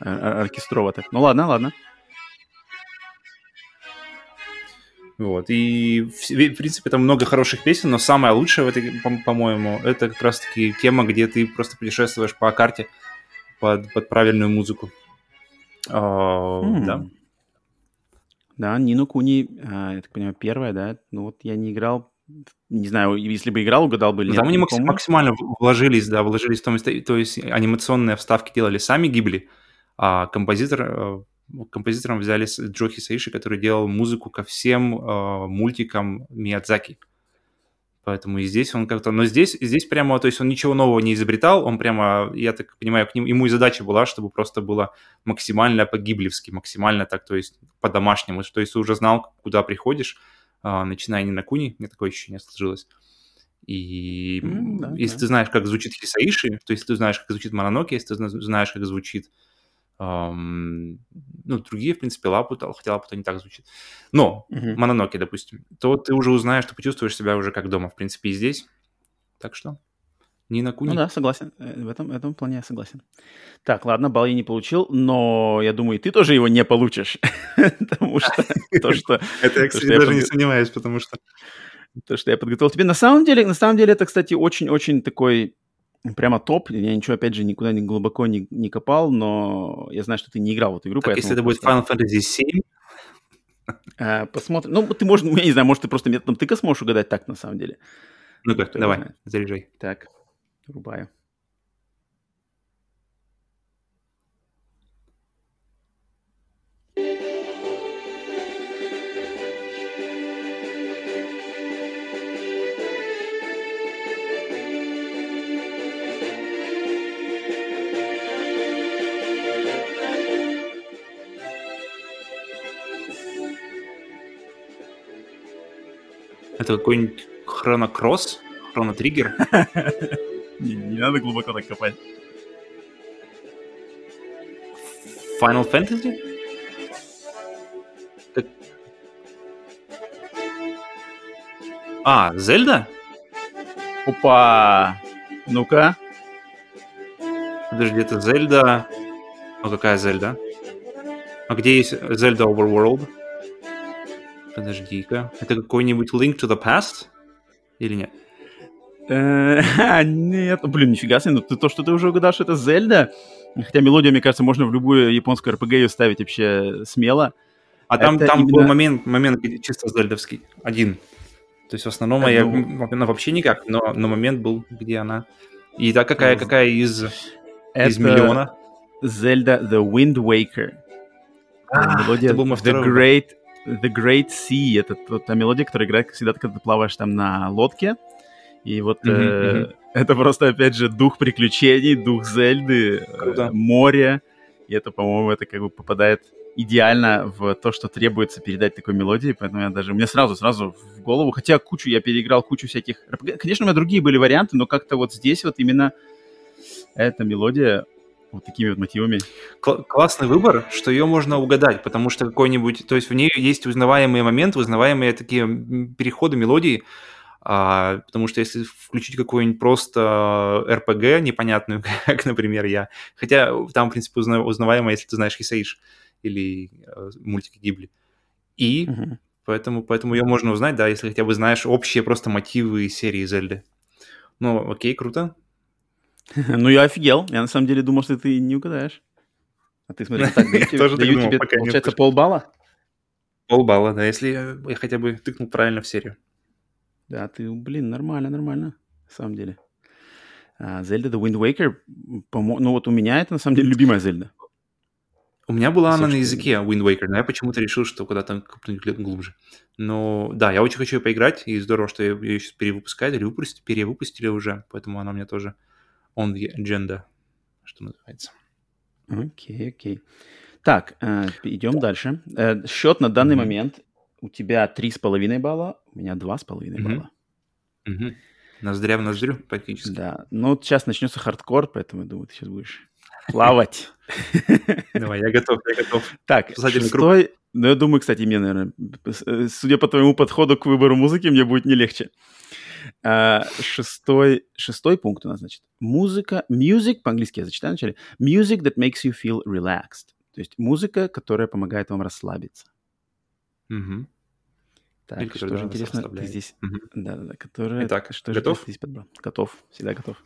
Speaker 1: э, ор- оркестрово так. Ну ладно, ладно.
Speaker 2: Вот. И, в, в принципе, там много хороших песен, но самое лучшее в этой, по- по-моему, это как раз-таки тема, где ты просто путешествуешь по карте под, под правильную музыку. А,
Speaker 1: М.
Speaker 2: Да.
Speaker 1: Да, Нину Куни, а, я так понимаю, первая, да? Ну вот я не играл, не знаю, если бы играл, угадал бы или
Speaker 2: Ну,
Speaker 1: нет.
Speaker 2: Там они
Speaker 1: не
Speaker 2: макс-
Speaker 1: помню.
Speaker 2: максимально вложились, да, вложились в том, то то есть анимационные вставки делали сами Гибли, а композитор, э, композитором взяли с- Джо Хисаиши, который делал музыку ко всем э, мультикам Миядзаки. Поэтому и здесь он как-то... Но здесь, здесь прямо, то есть он ничего нового не изобретал, он прямо, я так понимаю, к ним, ему и задача была, чтобы просто было максимально по-гиблевски, максимально так, то есть по-домашнему, то есть уже знал, куда приходишь, а, начиная не на Куни, мне такое ощущение сложилось. И
Speaker 1: М, да,
Speaker 2: если
Speaker 1: да.
Speaker 2: ты знаешь, как звучит Хисаиши, то есть ты знаешь, как звучит Мононоке, если ты зна- знаешь, как звучит ам, ну, другие, в принципе, Лапут, хотя Лапута не так звучит. Но
Speaker 1: Мгм.
Speaker 2: Мононоке, допустим, то ты уже узнаешь, ты почувствуешь себя уже как дома, в принципе, и здесь. Так что не на Куни.
Speaker 1: Ну да, согласен. Э, В этом, этом плане я согласен. Так, ладно, балл я не получил, но я думаю, ты тоже его не получишь. Потому что то, что
Speaker 2: Это я, кстати,
Speaker 1: что
Speaker 2: даже не сомневаюсь, потому что...
Speaker 1: то, что я подготовил тебе. На самом деле, на самом деле, это, кстати, очень-очень такой прямо топ. Я ничего, опять же, никуда не глубоко не, не копал, но я знаю, что ты не играл в эту игру,
Speaker 2: Так, если это будет Final Fantasy 7,
Speaker 1: э, посмотрим. Ну, ты можешь, я не знаю, может, ты просто методом тыка сможешь угадать так, на самом деле.
Speaker 2: ну-ка, давай,
Speaker 1: знает.
Speaker 2: заряжай.
Speaker 1: Так, рубаю.
Speaker 2: Это какой-нибудь хронокросс, хронотриггер.
Speaker 1: Не, надо глубоко так копать.
Speaker 2: Final Fantasy? Так- А, Зельда?
Speaker 1: Опа! Ну-ка.
Speaker 2: Подожди, это Зельда... Ну, какая Зельда? А где есть Зельда Overworld? Подожди-ка. Это какой-нибудь Link to the Past? Или нет?
Speaker 1: Э, а, Нет, блин, нифига себе, ну ты, то, что ты уже угадал, что это Зельда, хотя мелодию, мне кажется, можно в любую японскую RPG ее ставить вообще смело.
Speaker 2: А там,
Speaker 1: Это
Speaker 2: там был
Speaker 1: именно-
Speaker 2: момент, момент где чисто зельдовский. Один. То есть в основном
Speaker 1: Э,
Speaker 2: я,
Speaker 1: ну-
Speaker 2: м, ну, вообще никак, но, но момент был, где она. И так какая,
Speaker 1: Ну,
Speaker 2: какая из, из
Speaker 1: Это
Speaker 2: миллиона?
Speaker 1: Зельда The Wind Waker.
Speaker 2: А,
Speaker 1: мелодия
Speaker 2: это был
Speaker 1: The. Great, The Great Sea. Это та- мелодия, которая играет всегда, когда ты плаваешь там на лодке. И вот
Speaker 2: Мгм,
Speaker 1: э,
Speaker 2: мгм.
Speaker 1: это просто, опять же, дух приключений, дух Зельды, э, море. И это, по-моему, это как бы попадает идеально в то, что требуется передать такой мелодии, поэтому я даже, мне сразу, сразу в голову, хотя кучу, я переиграл кучу всяких. Конечно, у меня другие были варианты, но как-то вот здесь вот именно эта мелодия вот такими вот мотивами.
Speaker 2: Кл- классный выбор, что ее можно угадать, потому что какой-нибудь, то есть в ней есть узнаваемые моменты, узнаваемые такие переходы мелодии, а, потому что если включить какую-нибудь просто РПГ непонятную, как, например, я, хотя там, в принципе, узна- узнаваемо, если ты знаешь Хисаиш или э, мультики Гибли. И
Speaker 1: Мгм.
Speaker 2: поэтому, поэтому ее можно узнать, да, если хотя бы знаешь общие просто мотивы серии Зельды. Ну, окей, круто.
Speaker 1: Ну, я офигел. Я на самом деле думал, что ты не угадаешь. А ты смотри, так, даю тебе, получается, полбалла?
Speaker 2: Полбалла, да, если я хотя бы тыкнул правильно в серию.
Speaker 1: Да, ты, блин, нормально, нормально, на самом деле. А, Зельда The Wind Waker, ну вот у меня это на самом деле любимая Зельда.
Speaker 2: У меня была она на языке Wind Waker, но я почему-то решил, что куда-то глубже. Но да, я очень хочу ее поиграть, и здорово, что ее сейчас перевыпускают или выпустили, перевыпустили уже, поэтому она у меня тоже on the agenda, что называется.
Speaker 1: Окей, окей. Так, э, идем дальше. Э, счет на данный
Speaker 2: Мгм.
Speaker 1: момент у тебя 3,5 балла, у меня 2,5
Speaker 2: Мгм.
Speaker 1: балла.
Speaker 2: Мгм. Ноздря в ноздрю практически.
Speaker 1: Да. Ну, сейчас начнется хардкор, поэтому я думаю, ты сейчас будешь плавать.
Speaker 2: Давай, я готов, я готов.
Speaker 1: Так, шестой... Ну, я думаю, кстати, мне, наверное, э, судя по твоему подходу к выбору музыки, мне будет не легче. А, Шестой, шестой пункт у нас, значит, музыка, music, по-английски я зачитаю вначале, music that makes you feel relaxed. То есть музыка, которая помогает вам расслабиться.
Speaker 2: Мгм.
Speaker 1: Так,
Speaker 2: Или
Speaker 1: что же интересно, ты здесь...
Speaker 2: Мгм.
Speaker 1: Да-да-да, которая...
Speaker 2: Итак,
Speaker 1: что же ты
Speaker 2: готов?
Speaker 1: здесь подбрал? Готов, всегда готов.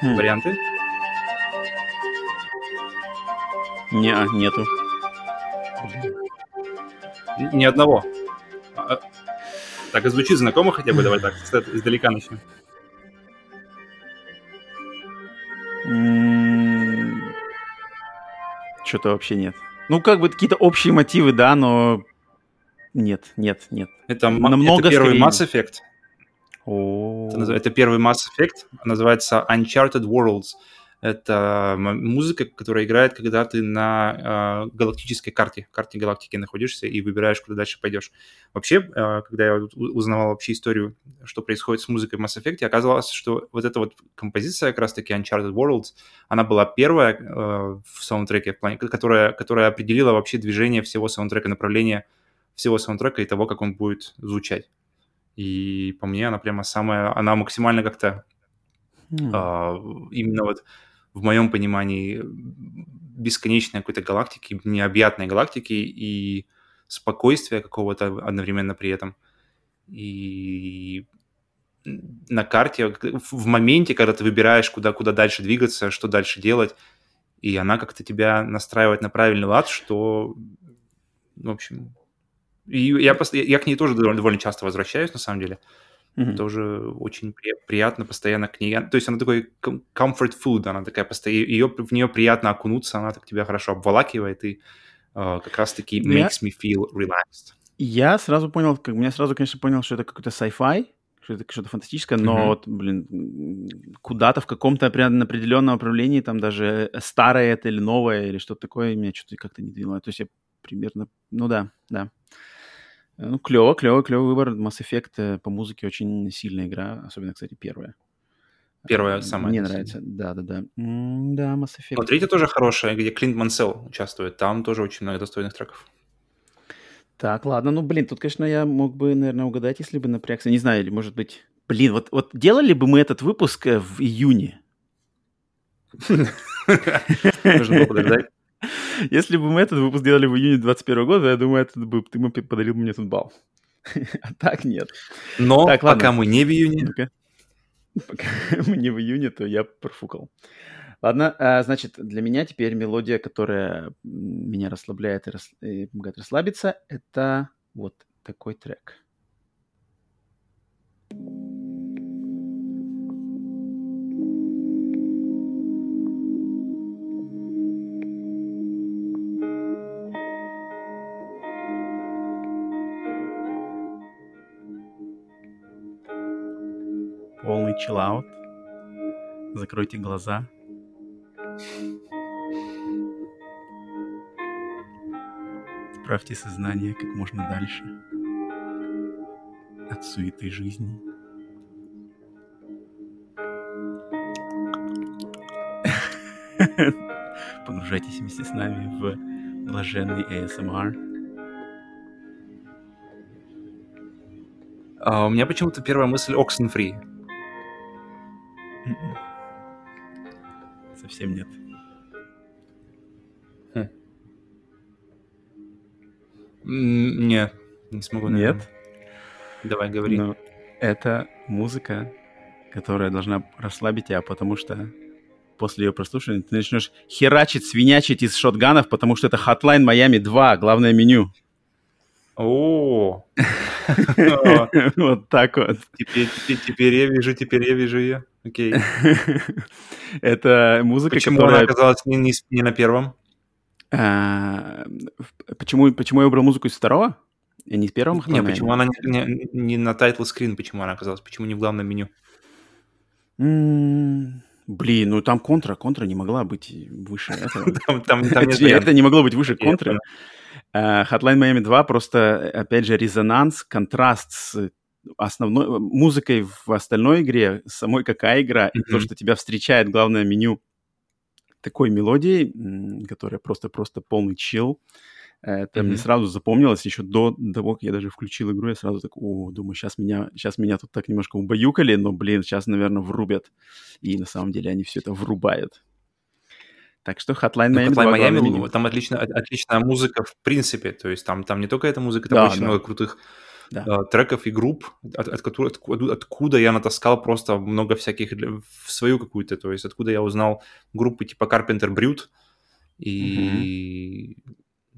Speaker 1: Хм,
Speaker 2: Варианты?
Speaker 1: Не, а, нету.
Speaker 2: Ни одного. А, а, Так, и звучит знакомо хотя бы, давай так, издалека начнем.
Speaker 1: Что-то вообще нет. Ну, как бы какие-то общие мотивы, да, но нет, нет, нет.
Speaker 2: Это,
Speaker 1: Намного
Speaker 2: это первый
Speaker 1: скорее.
Speaker 2: Mass Effect.
Speaker 1: О,
Speaker 2: Это, это первый Mass Effect, называется Uncharted Worlds. Это музыка, которая играет, когда ты на э, галактической карте, карте галактики находишься и выбираешь, куда дальше пойдешь. Вообще, э, когда я узнавал вообще историю, что происходит с музыкой в Mass Effect, оказалось, что вот эта вот композиция, как раз-таки Uncharted Worlds, она была первая э, в саундтреке, которая, которая определила вообще движение всего саундтрека, направление всего саундтрека и того, как он будет звучать. И по мне она прямо самая, она максимально как-то
Speaker 1: м,
Speaker 2: а, именно вот в моем понимании бесконечной какой-то галактики, необъятной галактики и спокойствия какого-то одновременно при этом. И на карте, в моменте, когда ты выбираешь, куда, куда дальше двигаться, что дальше делать, и она как-то тебя настраивает на правильный лад, что, в общем... И я, я к ней тоже довольно, довольно часто возвращаюсь, на самом деле
Speaker 1: мгм.
Speaker 2: тоже очень при- приятно постоянно к ней. То есть она такой comfort food, она такая постоянно, ее, в нее приятно окунуться, она так тебя хорошо обволакивает и э, как раз-таки makes me feel relaxed.
Speaker 1: Я сразу понял, как меня сразу, конечно, понял, что это какой-то sci-fi, что это что-то фантастическое, но
Speaker 2: Мгм.
Speaker 1: вот, блин, куда-то в каком-то опре- определенном направлении, там даже э, старое это или новое, или что-то такое, меня что-то как-то не двинуло. То есть я примерно, ну да, да. Ну, клево, клево, клевый выбор. Mass Effect э, по музыке очень сильная игра, особенно, кстати, первая.
Speaker 2: Первая
Speaker 1: Э,
Speaker 2: самая
Speaker 1: Мне нравится, да-да-да. Да, Mass Effect.
Speaker 2: Но третья тоже хорошая, где Клинт Мансел участвует. Там тоже очень много достойных треков.
Speaker 1: Так, ладно, ну, блин, тут, конечно, я мог бы, наверное, угадать, если бы напрягся. Не знаю, или, может быть... Блин, вот, вот делали бы мы этот выпуск э, в июне?
Speaker 2: Нужно было подождать.
Speaker 1: Если бы мы этот выпуск делали в июне 21 года, я думаю, это бы, ты бы подарил мне тут балл. А так нет.
Speaker 2: Но
Speaker 1: Так, ладно.
Speaker 2: пока мы не в июне,
Speaker 1: Ну-ка. Пока мы не в июне, то я профукал. Ладно, а, значит, для меня теперь мелодия, которая меня расслабляет и, рас- и помогает расслабиться, это вот такой трек. Полный чиллаут. Закройте глаза. Отправьте сознание как можно дальше от суеты жизни. Погружайтесь вместе с нами в блаженный ASMR.
Speaker 2: а, у меня почему-то первая мысль Oxenfree. Не, смогу, наверное.
Speaker 1: Нет.
Speaker 2: Давай, говори.
Speaker 1: Но это музыка, которая должна расслабить тебя, потому что после ее прослушивания ты начнешь херачить, свинячить из шотганов, потому что это Hotline Miami 2, главное меню.
Speaker 2: О,
Speaker 1: Вот так вот.
Speaker 2: теперь, я вижу, теперь я вижу ее. Окей.
Speaker 1: Это музыка,
Speaker 2: Почему она оказалась не, на первом?
Speaker 1: а, почему я выбрал музыку из второго? И не из первого Hotline
Speaker 2: Не,
Speaker 1: Miami?
Speaker 2: почему она не, не- не на title screen, почему она оказалась, почему не в главном меню?
Speaker 1: М, Блин, ну там контра, контра не могла быть выше этого.
Speaker 2: Там, там, там нет
Speaker 1: это не могло быть выше контры.
Speaker 2: понял.
Speaker 1: Э, Hotline Miami 2 просто, опять же, резонанс, контраст с основной музыкой в остальной игре, самой какая игра, и то, что тебя встречает главное меню такой мелодией, которая просто-просто полный чил. Это мне
Speaker 2: Мгм.
Speaker 1: сразу запомнилось еще до того, как я даже включил игру, я сразу так, о, думаю, сейчас меня, сейчас меня тут так немножко убаюкали, но, блин, сейчас, наверное, врубят. И на самом деле они все это врубают. Так что Hotline
Speaker 2: Ну,
Speaker 1: Miami 2
Speaker 2: Hotline Miami,
Speaker 1: меню.
Speaker 2: там отлично, от- отличная музыка в принципе, то есть там, там не только эта музыка, там
Speaker 1: Да,
Speaker 2: очень
Speaker 1: да.
Speaker 2: много крутых
Speaker 1: Да.
Speaker 2: э, треков и групп, от, от которых- откуда, откуда я натаскал просто много всяких в свою какую-то, то есть откуда я узнал группы типа Carpenter Brute и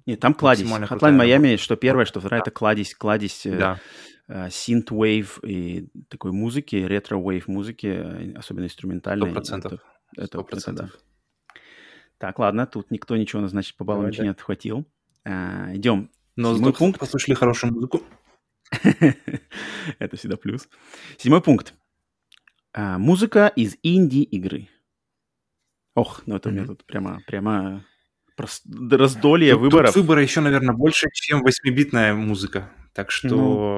Speaker 1: Нет, там кладезь. Hotline Miami, что первое, что второе, это кладезь, кладезь э,
Speaker 2: да,
Speaker 1: э, synth-wave и такой музыки, ретро-wave музыки, э, особенно инструментальной.
Speaker 2: сто процентов.
Speaker 1: Это, это да.
Speaker 2: процентов.
Speaker 1: Так, ладно, тут никто ничего, значит, по баллам ничего
Speaker 2: да.
Speaker 1: не отхватил. А, идем.
Speaker 2: Но
Speaker 1: Седьмой
Speaker 2: зато
Speaker 1: пункт.
Speaker 2: послушали хорошую музыку.
Speaker 1: это всегда плюс. Седьмой пункт. А, музыка из инди-игры. Ох, ну это у меня тут прямо, прямо раздолье
Speaker 2: Тут- тут
Speaker 1: выборов.
Speaker 2: выбора еще, наверное, больше, чем 8-битная музыка. Так что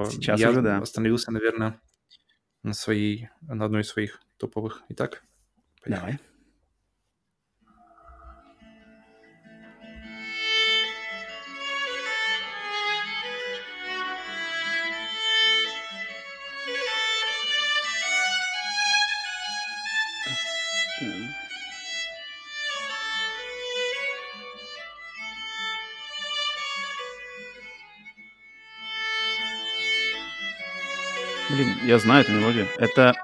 Speaker 1: Ну, сейчас
Speaker 2: я
Speaker 1: уже да.
Speaker 2: остановился, наверное, на своей, на одной из своих топовых. Итак, поехали.
Speaker 1: Давай. Блин, я знаю эту мелодию. Это...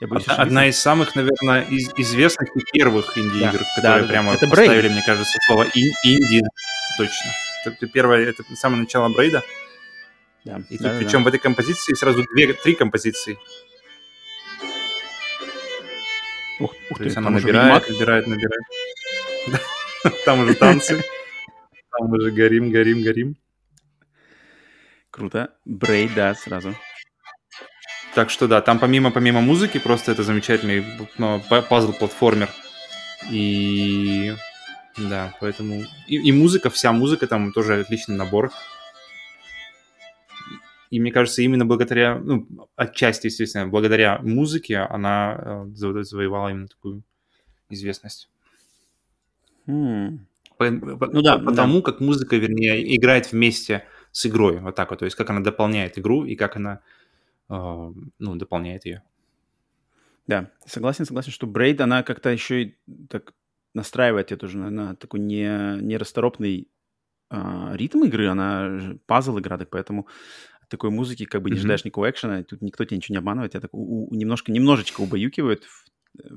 Speaker 1: Я боюсь
Speaker 2: Одна, одна из самых, наверное, из известных и первых инди-игр,
Speaker 1: Да,
Speaker 2: которые
Speaker 1: да, да.
Speaker 2: прямо
Speaker 1: Это
Speaker 2: поставили,
Speaker 1: Braid.
Speaker 2: мне кажется, слово ин- инди. Точно. Это первое, это самое начало Брейда.
Speaker 1: Да,
Speaker 2: И тут,
Speaker 1: да-да-да.
Speaker 2: причем в этой композиции сразу две, три композиции.
Speaker 1: Ух, ух
Speaker 2: То
Speaker 1: ты,
Speaker 2: есть она набирает,
Speaker 1: Ведьмак.
Speaker 2: набирает, набирает. Там уже танцы. Там уже горим, горим, горим.
Speaker 1: Круто. Брейд, да, сразу.
Speaker 2: Так что да, там помимо, помимо музыки, просто это замечательный ну, пазл-платформер. И да, поэтому... И, и музыка, вся музыка там тоже отличный набор. И мне кажется, именно благодаря, ну, отчасти, естественно, благодаря музыке она э, заво- завоевала именно такую известность.
Speaker 1: М,
Speaker 2: По- по-
Speaker 1: Ну да,
Speaker 2: по- потому как музыка, вернее, играет вместе с игрой, вот так вот, то есть как она дополняет игру и как она, ну, дополняет ее.
Speaker 1: Да, согласен, согласен, что Брейд, она как-то еще и так настраивает тебя тоже на, на такой не, нерасторопный а, ритм игры, она пазл игра, так поэтому от такой музыки как бы не ожидаешь никакого экшена, тут никто тебя ничего не обманывает, тебя так у- у- немножко, немножечко убаюкивает в,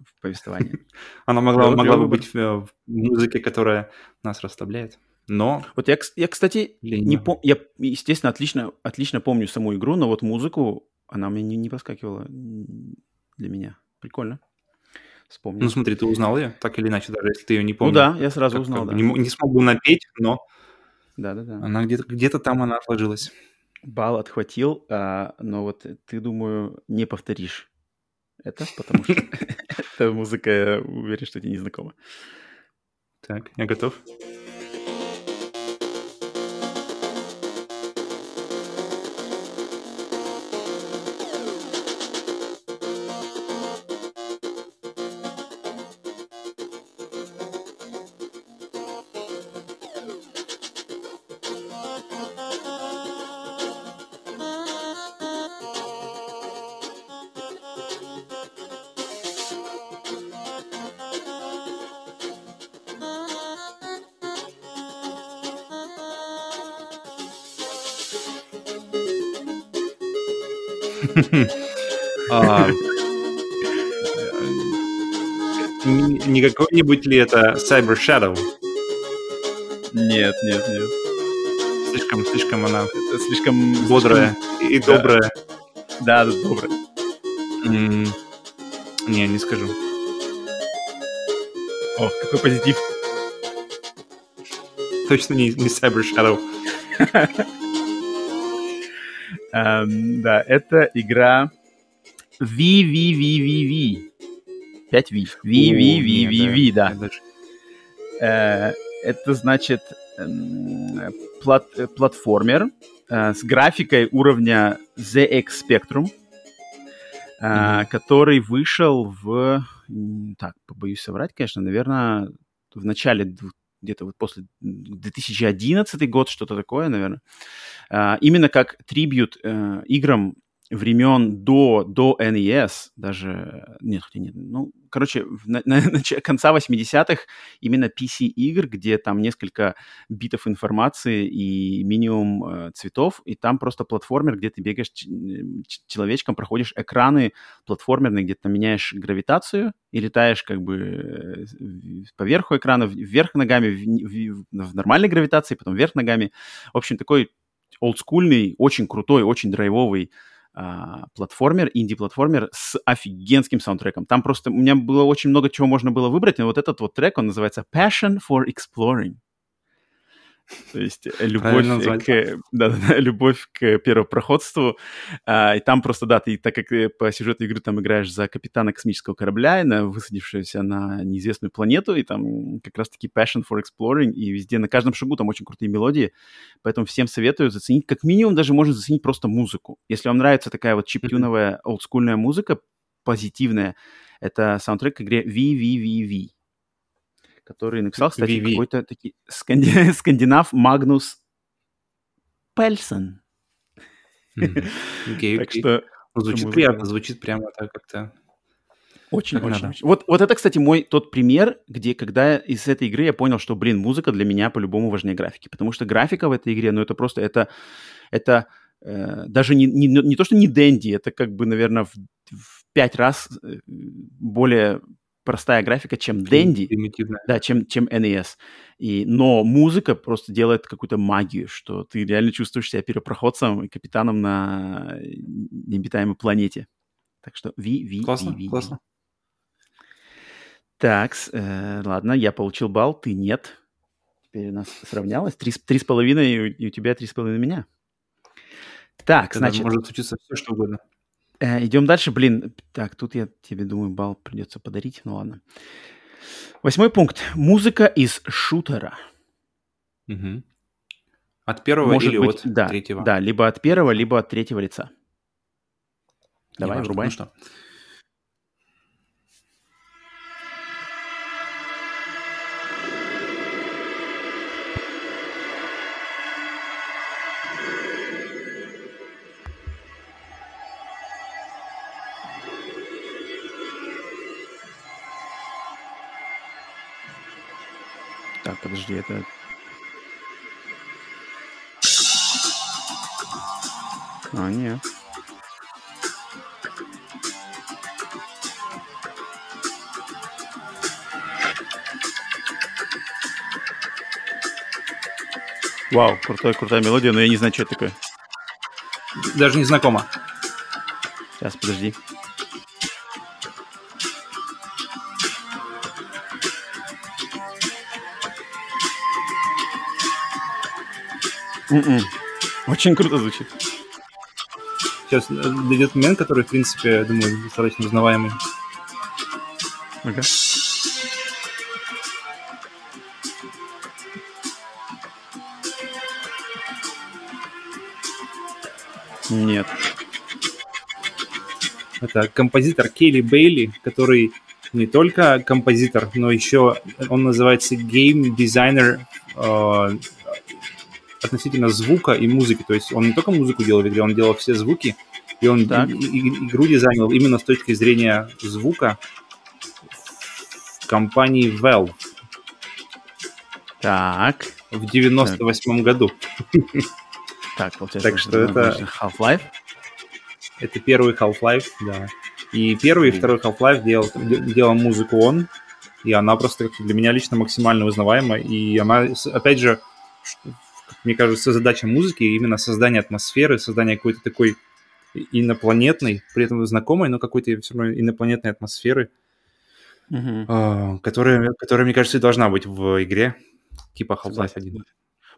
Speaker 1: в повествовании.
Speaker 2: Она могла,
Speaker 1: Клёвый-
Speaker 2: могла бы быть э, в музыке, которая нас расслабляет, но
Speaker 1: Вот я, я кстати,
Speaker 2: Лень.
Speaker 1: не пом- я, естественно, отлично, отлично помню саму игру, но вот музыку, она мне не, не проскакивала для меня. Прикольно. Вспомнил.
Speaker 2: ну смотри, ты узнал ее, так или иначе, даже если ты ее не
Speaker 1: Ну
Speaker 2: помнишь.
Speaker 1: да, я сразу
Speaker 2: Как-
Speaker 1: узнал,
Speaker 2: как
Speaker 1: да.
Speaker 2: Не, не смог бы напеть, но
Speaker 1: Да-да-да.
Speaker 2: она где-то где там она отложилась.
Speaker 1: Балл отхватил, а, но вот ты, думаю, не повторишь это, потому что эта музыка, я уверен, что тебе не знакома.
Speaker 2: Так, я готов. Какой-нибудь ли это Cyber Shadow?
Speaker 1: Нет, нет, нет.
Speaker 2: Слишком, слишком она
Speaker 1: Это слишком...
Speaker 2: бодрая и
Speaker 1: Да.
Speaker 2: добрая.
Speaker 1: Да, да, добрая.
Speaker 2: М, Не, не скажу.
Speaker 1: Ох, какой позитив.
Speaker 2: Точно не, не Cyber Shadow.
Speaker 1: Эм, да, это игра VVVVV. 5V. VVVVV, да.
Speaker 2: Я даже-
Speaker 1: Э, Это значит эм, плат- э, платформер э, с графикой уровня ZX Spectrum, э,
Speaker 2: Мгм.
Speaker 1: который вышел в... Так, побоюсь соврать, конечно, наверное, в начале где-то вот после 2011 год, что-то такое, наверное. Именно как трибют э, играм времен до, до NES, даже, нет, хотя нет, ну, короче, на- на- нач- конца 80-х именно PC-игр, где там несколько битов информации и минимум э, цветов, и там просто платформер, где ты бегаешь человечком, проходишь экраны платформерные, где ты меняешь гравитацию и летаешь как бы э, в- по верху экрана, вверх ногами, в, в- в нормальной гравитации, потом вверх ногами. В общем, такой олдскульный, очень крутой, очень драйвовый а, платформер, инди-платформер с офигенским саундтреком. Там просто у меня было очень много чего можно было выбрать, но вот этот вот трек, он называется Passion for Exploring. То есть э, любовь к, да-да-да, любовь к первопроходству. А, и там просто, да, ты, так как э, по сюжету игры там играешь за капитана космического корабля, на высадившегося на неизвестную планету, и там как раз-таки passion for exploring, и везде, на каждом шагу там очень крутые мелодии, поэтому всем советую заценить, как минимум даже можно заценить просто музыку. Если вам нравится такая вот чиптюновая, олдскульная музыка, позитивная, это саундтрек к игре VVVV, который написал, кстати, какой-то таки сканди- скандинав Магнус Пельсон. Так что
Speaker 2: Ну, Звучит приятно, звучит прямо так как-то.
Speaker 1: Очень,
Speaker 2: Как
Speaker 1: очень, очень. Вот, вот это, кстати, мой тот пример, где, когда из этой игры я понял, что, блин, музыка для меня по-любому важнее графики. Потому что графика в этой игре, ну, это просто, это, это э, даже не, не, не то, что не Дэнди, это как бы, наверное, в, в пять раз э, более простая графика, чем Дэнди. Да, чем, чем NES. И, но музыка просто делает какую-то магию, что ты реально чувствуешь себя первопроходцем и капитаном на необитаемой планете. Так что V, V,
Speaker 2: Классно,
Speaker 1: V, V.
Speaker 2: классно.
Speaker 1: Так, э, ладно, я получил балл, ты нет. Теперь у нас сравнялось. Три, три с половиной, и у- и у тебя три с половиной меня. Так,
Speaker 2: Тогда
Speaker 1: значит,
Speaker 2: может случиться все, что угодно.
Speaker 1: Э, идем дальше. Блин, так, тут я тебе, думаю, балл придется подарить. Ну ладно. Восьмой пункт. Музыка из шутера.
Speaker 2: Мгм. От первого
Speaker 1: Может
Speaker 2: или
Speaker 1: быть,
Speaker 2: от
Speaker 1: да,
Speaker 2: третьего?
Speaker 1: Да, либо от первого, либо от третьего лица. Давай, врубай.
Speaker 2: Ну что,
Speaker 1: подожди, это... А, нет. Вау, крутая, крутая мелодия, но я не знаю, что это такое.
Speaker 2: даже не знакомо.
Speaker 1: Сейчас, подожди. М-м. Очень круто звучит.
Speaker 2: Сейчас э, дойдет момент, который, в принципе, я думаю, достаточно узнаваемый.
Speaker 1: Ага. Нет.
Speaker 2: Это композитор Кейли Бейли, который не только композитор, но еще он называется Game Designer э, относительно звука и музыки. То есть он не только музыку делал в игре, он делал все звуки, и он
Speaker 1: Так.
Speaker 2: и- и- игру дизайнил именно с точки зрения звука в компании Valve
Speaker 1: Так.
Speaker 2: в 98 году.
Speaker 1: Так, получается,
Speaker 2: Так что это-
Speaker 1: Half-Life.
Speaker 2: Это первый Half-Life, да. И первый и второй Half-Life делал, де- делал музыку он. и она просто для меня лично максимально узнаваема, и она, опять же, мне кажется, задача музыки именно создание атмосферы, создание какой-то такой инопланетной, при этом знакомой, но какой-то все равно инопланетной атмосферы, uh-huh. которая, которая, мне кажется, и должна быть в игре типа Half-Life 1.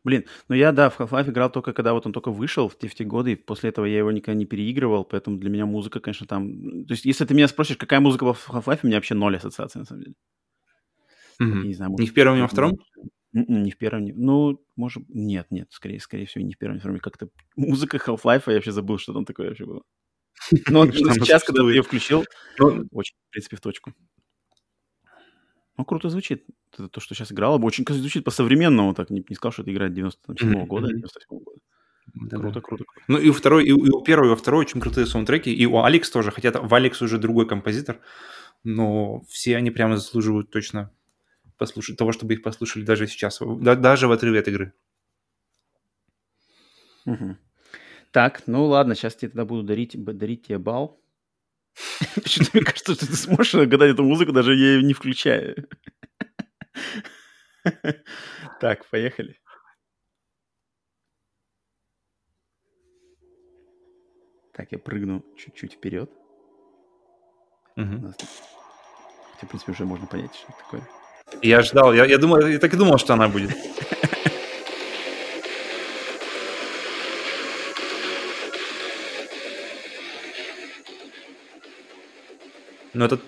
Speaker 1: Блин, ну я, да, в Half-Life играл только когда вот он только вышел в те, в те годы, и после этого я его никогда не переигрывал, поэтому для меня музыка, конечно, там... То есть если ты меня спросишь, какая музыка в Half-Life, у меня вообще ноль ассоциаций, на самом деле.
Speaker 2: Mm-hmm. Не знаю, может, ни в первом, ни во втором?
Speaker 1: Не в первом, не... Ну, может... Нет, нет, скорее, скорее всего, не в первом, втором. Как-то музыка Half-Life, я вообще забыл, что там такое вообще было. Но сейчас, когда ты ее включил, ну, очень, в принципе, в точку. Ну, круто звучит. Это то, что сейчас играло, очень звучит по-современному. Так, не, не сказал, что это играет 97-го года, 97-го года. Да, круто, круто, круто.
Speaker 2: Ну и у второй, и у, и у первого, и у второй очень крутые саундтреки, и у Алекс тоже, хотя в Алекс уже другой композитор, но все они прямо заслуживают точно послушать, того, чтобы их послушали даже сейчас, да, даже в отрыве от игры.
Speaker 1: Угу. Так, ну ладно, сейчас тебе тогда буду дарить, дарить тебе бал. Почему-то мне кажется, что ты сможешь угадать эту музыку, даже я ее не включаю. Так, поехали. Так, я прыгну чуть-чуть вперед. Угу. Хотя, в принципе, уже можно понять, что это такое.
Speaker 2: Я ждал, я, я, думал, я так и думал, что она будет. Ну, это...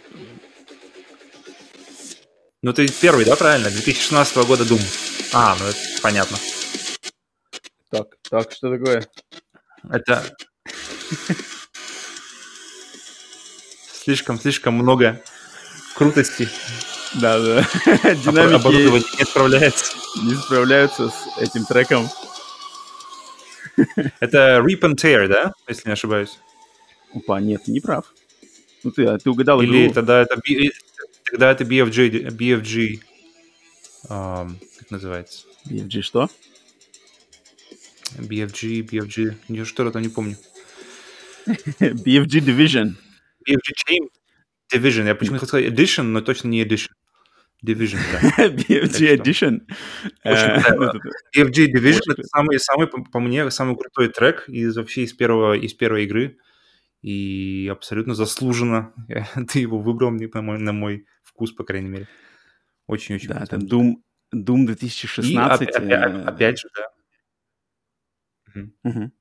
Speaker 2: Ну, ты первый, да, правильно? 2016 года Doom. А, ну это понятно.
Speaker 1: Так, так, что такое?
Speaker 2: Это... Слишком, слишком много крутости.
Speaker 1: Да, да.
Speaker 2: Динамики Оборудование не справляется.
Speaker 1: Не справляются с этим треком.
Speaker 2: Это Rip and Tear, да? Если не ошибаюсь.
Speaker 1: Опа, нет, не прав. Ну ты, а ты угадал
Speaker 2: Или игру. тогда это, тогда это BFG, BFG, um, как называется?
Speaker 1: BFG что?
Speaker 2: BFG, BFG, я что-то там не помню.
Speaker 1: BFG Division.
Speaker 2: BFG Chain Division. Я почему-то хотел сказать Edition, но точно не Edition. Division, да.
Speaker 1: BFG Edition.
Speaker 2: Э, BFG Division — это самый, самый, по мне, самый крутой трек из вообще из первого, из первой игры и абсолютно заслуженно ты его выбрал на мой, на мой вкус, по крайней мере. Очень-очень.
Speaker 1: Да, это Doom, Doom 2016. И опять,
Speaker 2: опять, э, опять же, да.
Speaker 1: Угу.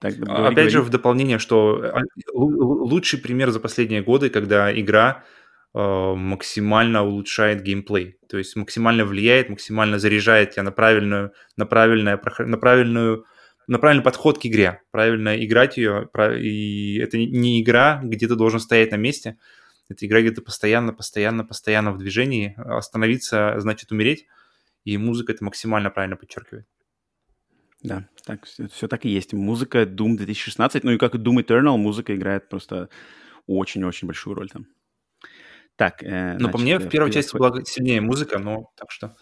Speaker 2: Так, говори, опять говори. же, в дополнение, что а, лучший пример за последние годы, когда игра э, максимально улучшает геймплей, то есть максимально влияет, максимально заряжает тебя на правильную, на правильное, на правильную на правильный подход к игре, правильно играть ее, и это не игра, где ты должен стоять на месте, это игра, где ты постоянно, постоянно, постоянно в движении, остановиться значит умереть, и музыка это максимально правильно подчеркивает.
Speaker 1: Да, так, все, все так и есть. Музыка Doom 2016, ну и как и Doom Eternal, музыка играет просто очень-очень большую роль там. Так,
Speaker 2: э, Ну, по мне, в первой части была сильнее музыка, но так что...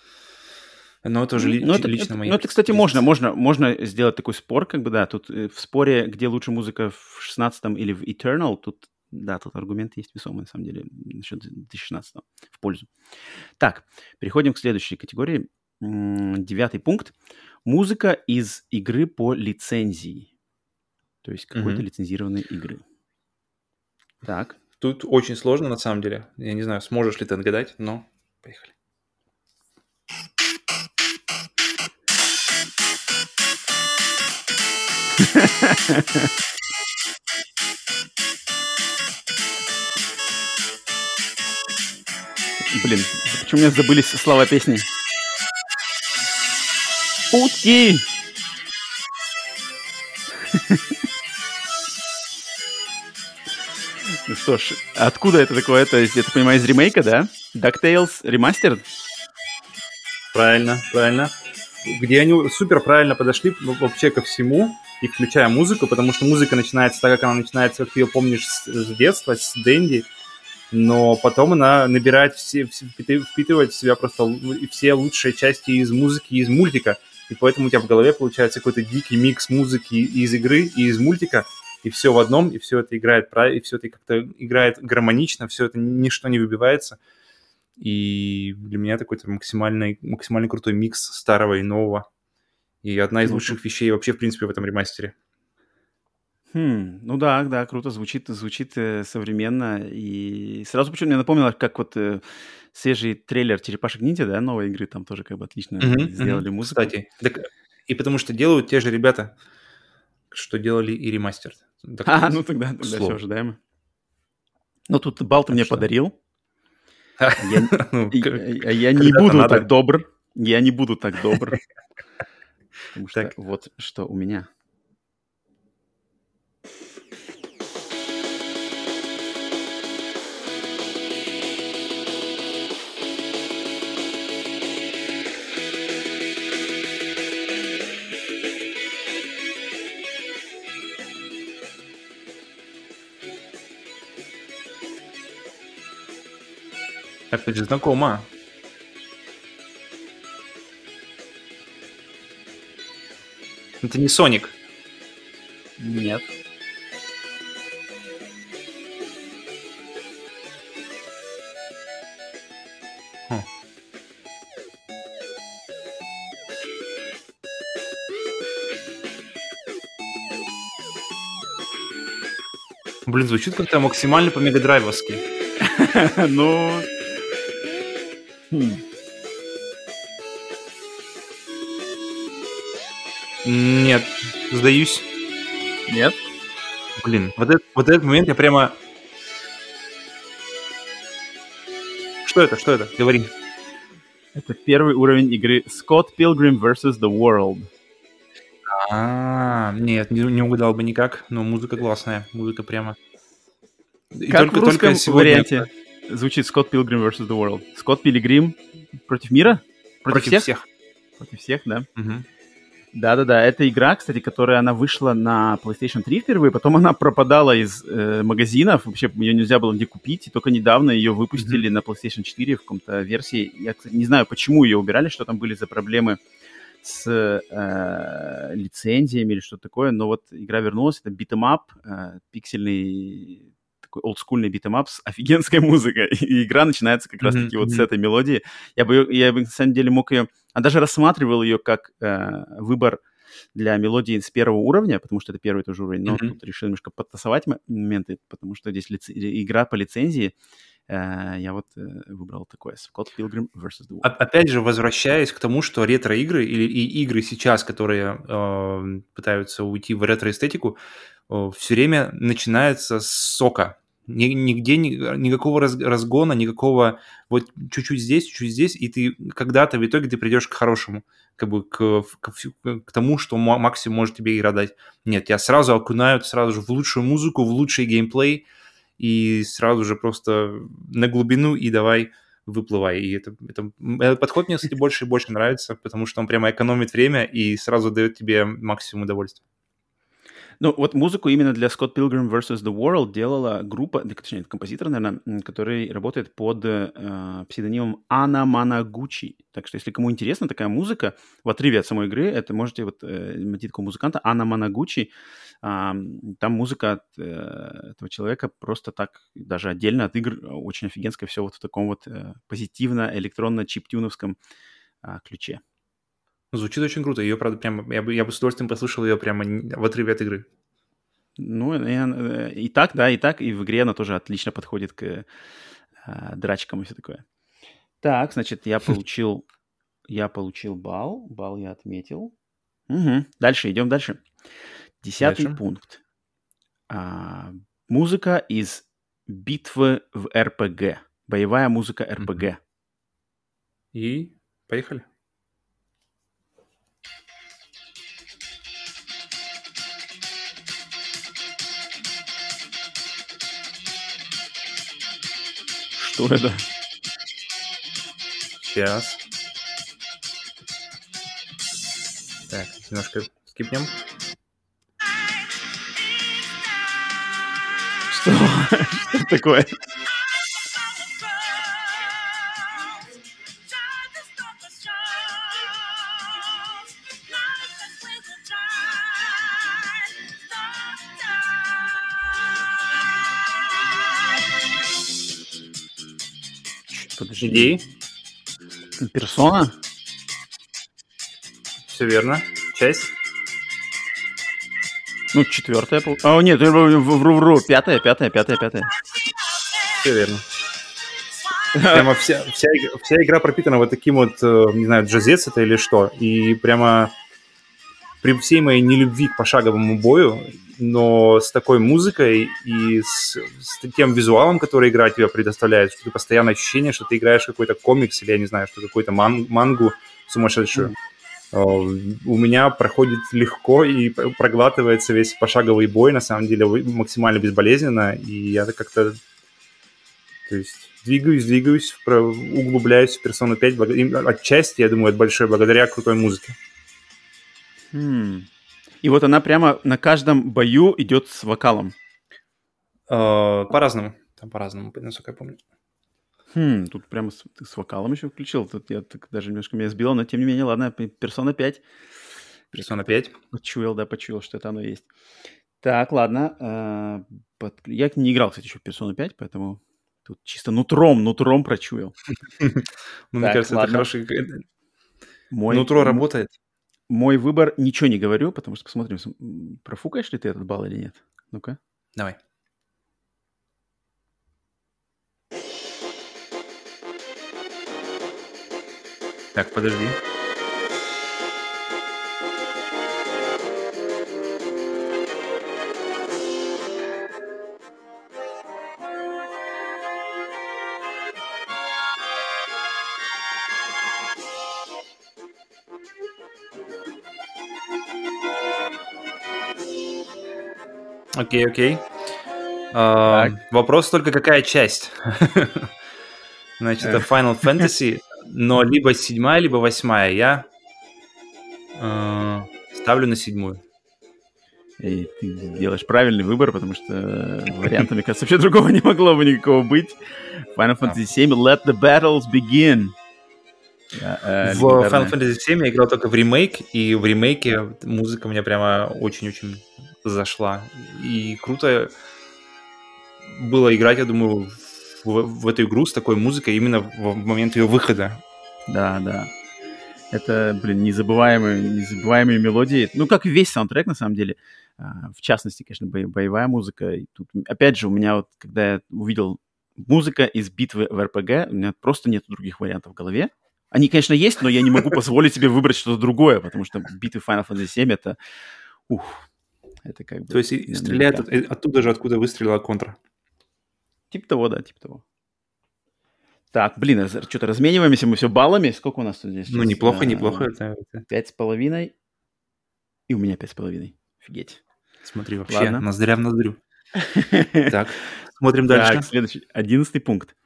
Speaker 2: Но это уже
Speaker 1: ли, ну, это, лично мои. Ну, это, кстати, можно, можно, можно сделать такой спор, как бы, да. Тут э, в споре, где лучше музыка в 16 или в Eternal, тут, да, тут аргумент есть весомый, на самом деле, насчет 2016 в пользу. Так, переходим к следующей категории. Девятый пункт. Музыка из игры по лицензии. То есть какой-то mm-hmm. лицензированной игры. Так.
Speaker 2: Тут очень сложно, на самом деле. Я не знаю, сможешь ли ты отгадать, но поехали.
Speaker 1: Блин, почему у меня забылись слова песни? Утки! Ну что ж, откуда это такое? То есть, я так понимаю, из ремейка, да? DuckTales Remastered?
Speaker 2: Правильно, правильно. Где они супер правильно подошли вообще ко всему и включая музыку, потому что музыка начинается так, как она начинается, как ты ее помнишь с, с детства, с Дэнди, но потом она набирает все, впитывает в себя просто все лучшие части из музыки, из мультика, и поэтому у тебя в голове получается какой-то дикий микс музыки из игры и из мультика, и все в одном, и все это играет правильно, и все это как-то играет гармонично, все это ничто не выбивается. И для меня такой максимальный, максимально крутой микс старого и нового. И одна из лучших вещей вообще, в принципе, в этом ремастере.
Speaker 1: Хм, ну да, да, круто звучит, звучит э, современно. И сразу почему мне напомнило, как вот э, свежий трейлер Черепашек Ниндзя, да, новой игры, там тоже как бы отлично mm-hmm, сделали mm-hmm. музыку.
Speaker 2: Кстати, так, и потому что делают те же ребята, что делали и ремастер.
Speaker 1: Так, а, ну тогда, тогда все ожидаемо. Ну тут бал ты мне что? подарил. Я, ну, я не буду так добр. Я не буду так добр. Потому что вот что у меня.
Speaker 2: Это же знакомо. Это не Соник.
Speaker 1: Нет.
Speaker 2: Хм. Блин, звучит как-то максимально по мегадрайвовски.
Speaker 1: Ну, Хм.
Speaker 2: Нет, сдаюсь.
Speaker 1: Нет?
Speaker 2: Блин, вот, этот, вот этот момент я прямо... Что это? Что это? Говори.
Speaker 1: Это первый уровень игры Scott Pilgrim vs. The World.
Speaker 2: А, нет, не, не угадал бы никак, но музыка классная, музыка прямо.
Speaker 1: И как только, в русском только сегодня... варианте? Звучит Скотт Пилгрим vs. The World. Скотт Пилигрим против мира?
Speaker 2: Против, против всех? всех?
Speaker 1: Против всех, да. Угу. Да-да-да, это игра, кстати, которая она вышла на PlayStation 3 впервые, потом она пропадала из э, магазинов, вообще ее нельзя было где купить, и только недавно ее выпустили mm-hmm. на PlayStation 4 в каком-то версии. Я, кстати, не знаю, почему ее убирали, что там были за проблемы с э, лицензиями или что-то такое, но вот игра вернулась, это beat 'em э, пиксельный такой олдскульный beat 'em up с офигенской музыкой. И игра начинается как раз-таки mm-hmm. вот с этой мелодии. Я бы, я бы, на самом деле, мог ее... А даже рассматривал ее как э, выбор для мелодии с первого уровня, потому что это первый тоже уровень, но mm-hmm. тут решил немножко подтасовать моменты, потому что здесь лиц... игра по лицензии, э, я вот э, выбрал такое, Scott Pilgrim vs. The World.
Speaker 2: Опять же, возвращаясь к тому, что ретро-игры или и игры сейчас, которые э, пытаются уйти в ретро-эстетику, э, все время начинается с сока, Нигде ни, никакого раз, разгона, никакого вот чуть-чуть здесь, чуть-чуть здесь, и ты когда-то в итоге ты придешь к хорошему, как бы к, к, к тому, что максимум может тебе игра дать. Нет, тебя сразу окунают сразу же в лучшую музыку, в лучший геймплей, и сразу же просто на глубину и давай выплывай. И это, это, этот подход мне, кстати, больше и больше нравится, потому что он прямо экономит время и сразу дает тебе максимум удовольствия.
Speaker 1: Ну, вот музыку именно для Scott Pilgrim vs. The World делала группа, точнее, композитор, наверное, который работает под э, псевдонимом Анна Манагучи. Так что, если кому интересна такая музыка, в отрыве от самой игры, это можете вот э, найти такого музыканта Анна Манагучи. Э, там музыка от э, этого человека просто так, даже отдельно от игр, очень офигенская, все вот в таком вот э, позитивно-электронно-чиптюновском э, ключе.
Speaker 2: Звучит очень круто. Ее, правда, прямо... Я бы, я бы с удовольствием послушал ее прямо в отрыве от игры.
Speaker 1: Ну, и, э, и так, да, и так, и в игре она тоже отлично подходит к а, драчкам и все такое. Так, значит, я получил... Я получил балл. Балл я отметил. Угу. Дальше, идем дальше. Десятый дальше. пункт. А, музыка из битвы в РПГ. Боевая музыка РПГ.
Speaker 2: И поехали.
Speaker 1: Что это?
Speaker 2: Сейчас. Так, немножко скипнем.
Speaker 1: Что? Что такое?
Speaker 2: Идеи?
Speaker 1: Персона?
Speaker 2: Все верно. Часть?
Speaker 1: Ну, четвертая. А, нет, вру-вру. Пятая, пятая, пятая, пятая.
Speaker 2: Все верно. Прямо вся, вся, вся игра пропитана вот таким вот, э, не знаю, джазец это или что. И прямо при всей моей нелюбви к пошаговому бою, но с такой музыкой и с, с тем визуалом, который игра тебе предоставляет, что ты постоянно ощущение, что ты играешь какой-то комикс или, я не знаю, что какой-то ман- мангу сумасшедшую. Э, У меня проходит легко и проглатывается весь пошаговый бой, на самом деле, максимально безболезненно, и я как-то то есть двигаюсь, двигаюсь, углубляюсь в персону 5, благо- им- отчасти, я думаю, это большое благодаря крутой музыке.
Speaker 1: Хм. И вот она прямо на каждом бою идет с вокалом.
Speaker 2: Э, По-разному. Там по-разному, насколько я помню.
Speaker 1: Хм, тут прямо с, ты с вокалом еще включил. Тут я так даже немножко меня сбило, но тем не менее, ладно, персона 5.
Speaker 2: Персона 5.
Speaker 1: Почуял, да, почуял, что это оно есть. Так, ладно. а, под- Я не играл, кстати, еще в персону 5, поэтому тут чисто нутром, нутром прочуял.
Speaker 2: Ну, мне кажется, это хороший... э,
Speaker 1: Мой,
Speaker 2: Нутро работает.
Speaker 1: Мой выбор ничего не говорю, потому что посмотрим, профукаешь ли ты этот балл или нет. Ну-ка.
Speaker 2: Давай. Так, подожди. Окей, окей. А, Вопрос только какая часть? Значит, это Final Fantasy, но либо седьмая, либо восьмая. Я э, ставлю на седьмую.
Speaker 1: И ты делаешь правильный выбор, потому что варианта, мне кажется, вообще другого не могло бы никакого быть. Final Fantasy VII Let the Battles Begin. Да, э,
Speaker 2: В Final. Fantasy 7 я играл только в ремейк, и в ремейке музыка меня прямо очень-очень зашла. И круто было играть, я думаю, в, в эту игру с такой музыкой именно в, момент ее выхода.
Speaker 1: Да, да. Это, блин, незабываемые, незабываемые мелодии. Ну, как весь саундтрек, на самом деле. А, В частности, конечно, бо- боевая музыка. И тут, опять же, у меня вот, когда я увидел музыка из битвы в РПГ, у меня просто нет других вариантов в голове. Они, конечно, есть, но я не могу позволить себе выбрать что-то другое, потому что битвы Final Fantasy 7 это... Ух, это как бы...
Speaker 2: То есть и стреляет от- оттуда же, откуда выстрелила контра.
Speaker 1: Типа того, да, типа того. Так, блин, что-то размениваемся мы все баллами. Сколько у нас тут здесь?
Speaker 2: Ну, неплохо,
Speaker 1: А,
Speaker 2: неплохо. Это,
Speaker 1: Пять с половиной. И у меня пять с половиной. Офигеть.
Speaker 2: Смотри, вообще,
Speaker 1: Ладно.
Speaker 2: ноздря в ноздрю. Так, смотрим
Speaker 1: Так,
Speaker 2: дальше.
Speaker 1: следующий. Одиннадцатый пункт.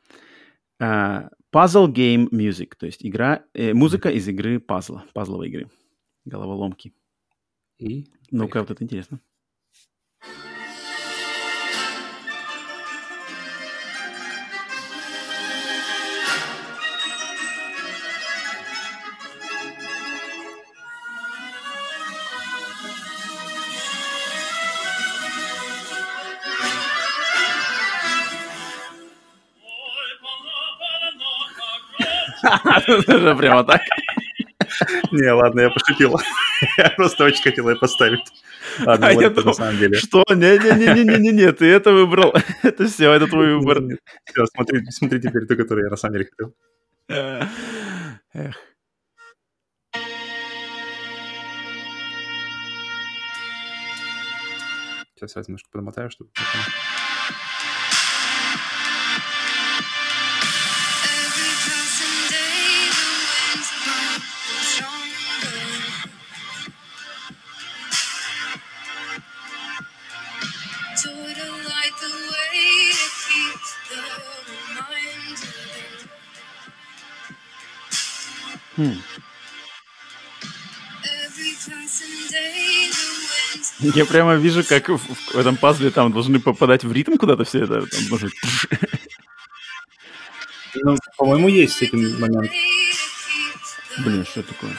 Speaker 1: А, Puzzle Game Music, то есть игра, э, музыка из игры пазла, пазловой игры, головоломки.
Speaker 2: И
Speaker 1: Ну-ка, вот это интересно. Прямо так.
Speaker 2: Не, ладно, я пошутил. Я просто очень хотел ее поставить. Ладно,
Speaker 1: А
Speaker 2: вот
Speaker 1: я
Speaker 2: это на
Speaker 1: думал,
Speaker 2: самом деле.
Speaker 1: Что? Не-не-не-не-не, ты это выбрал. Это все, это твой выбор.
Speaker 2: Всё, смотри, смотри теперь ту, которую я на самом деле хотел.
Speaker 1: Эх.
Speaker 2: Сейчас я немножко подмотаю, чтобы...
Speaker 1: Хм. Я прямо вижу, как в, в этом пазле там должны попадать в ритм куда-то все это. Там может...
Speaker 2: Ну, по-моему, есть этим момент.
Speaker 1: Блин, что такое?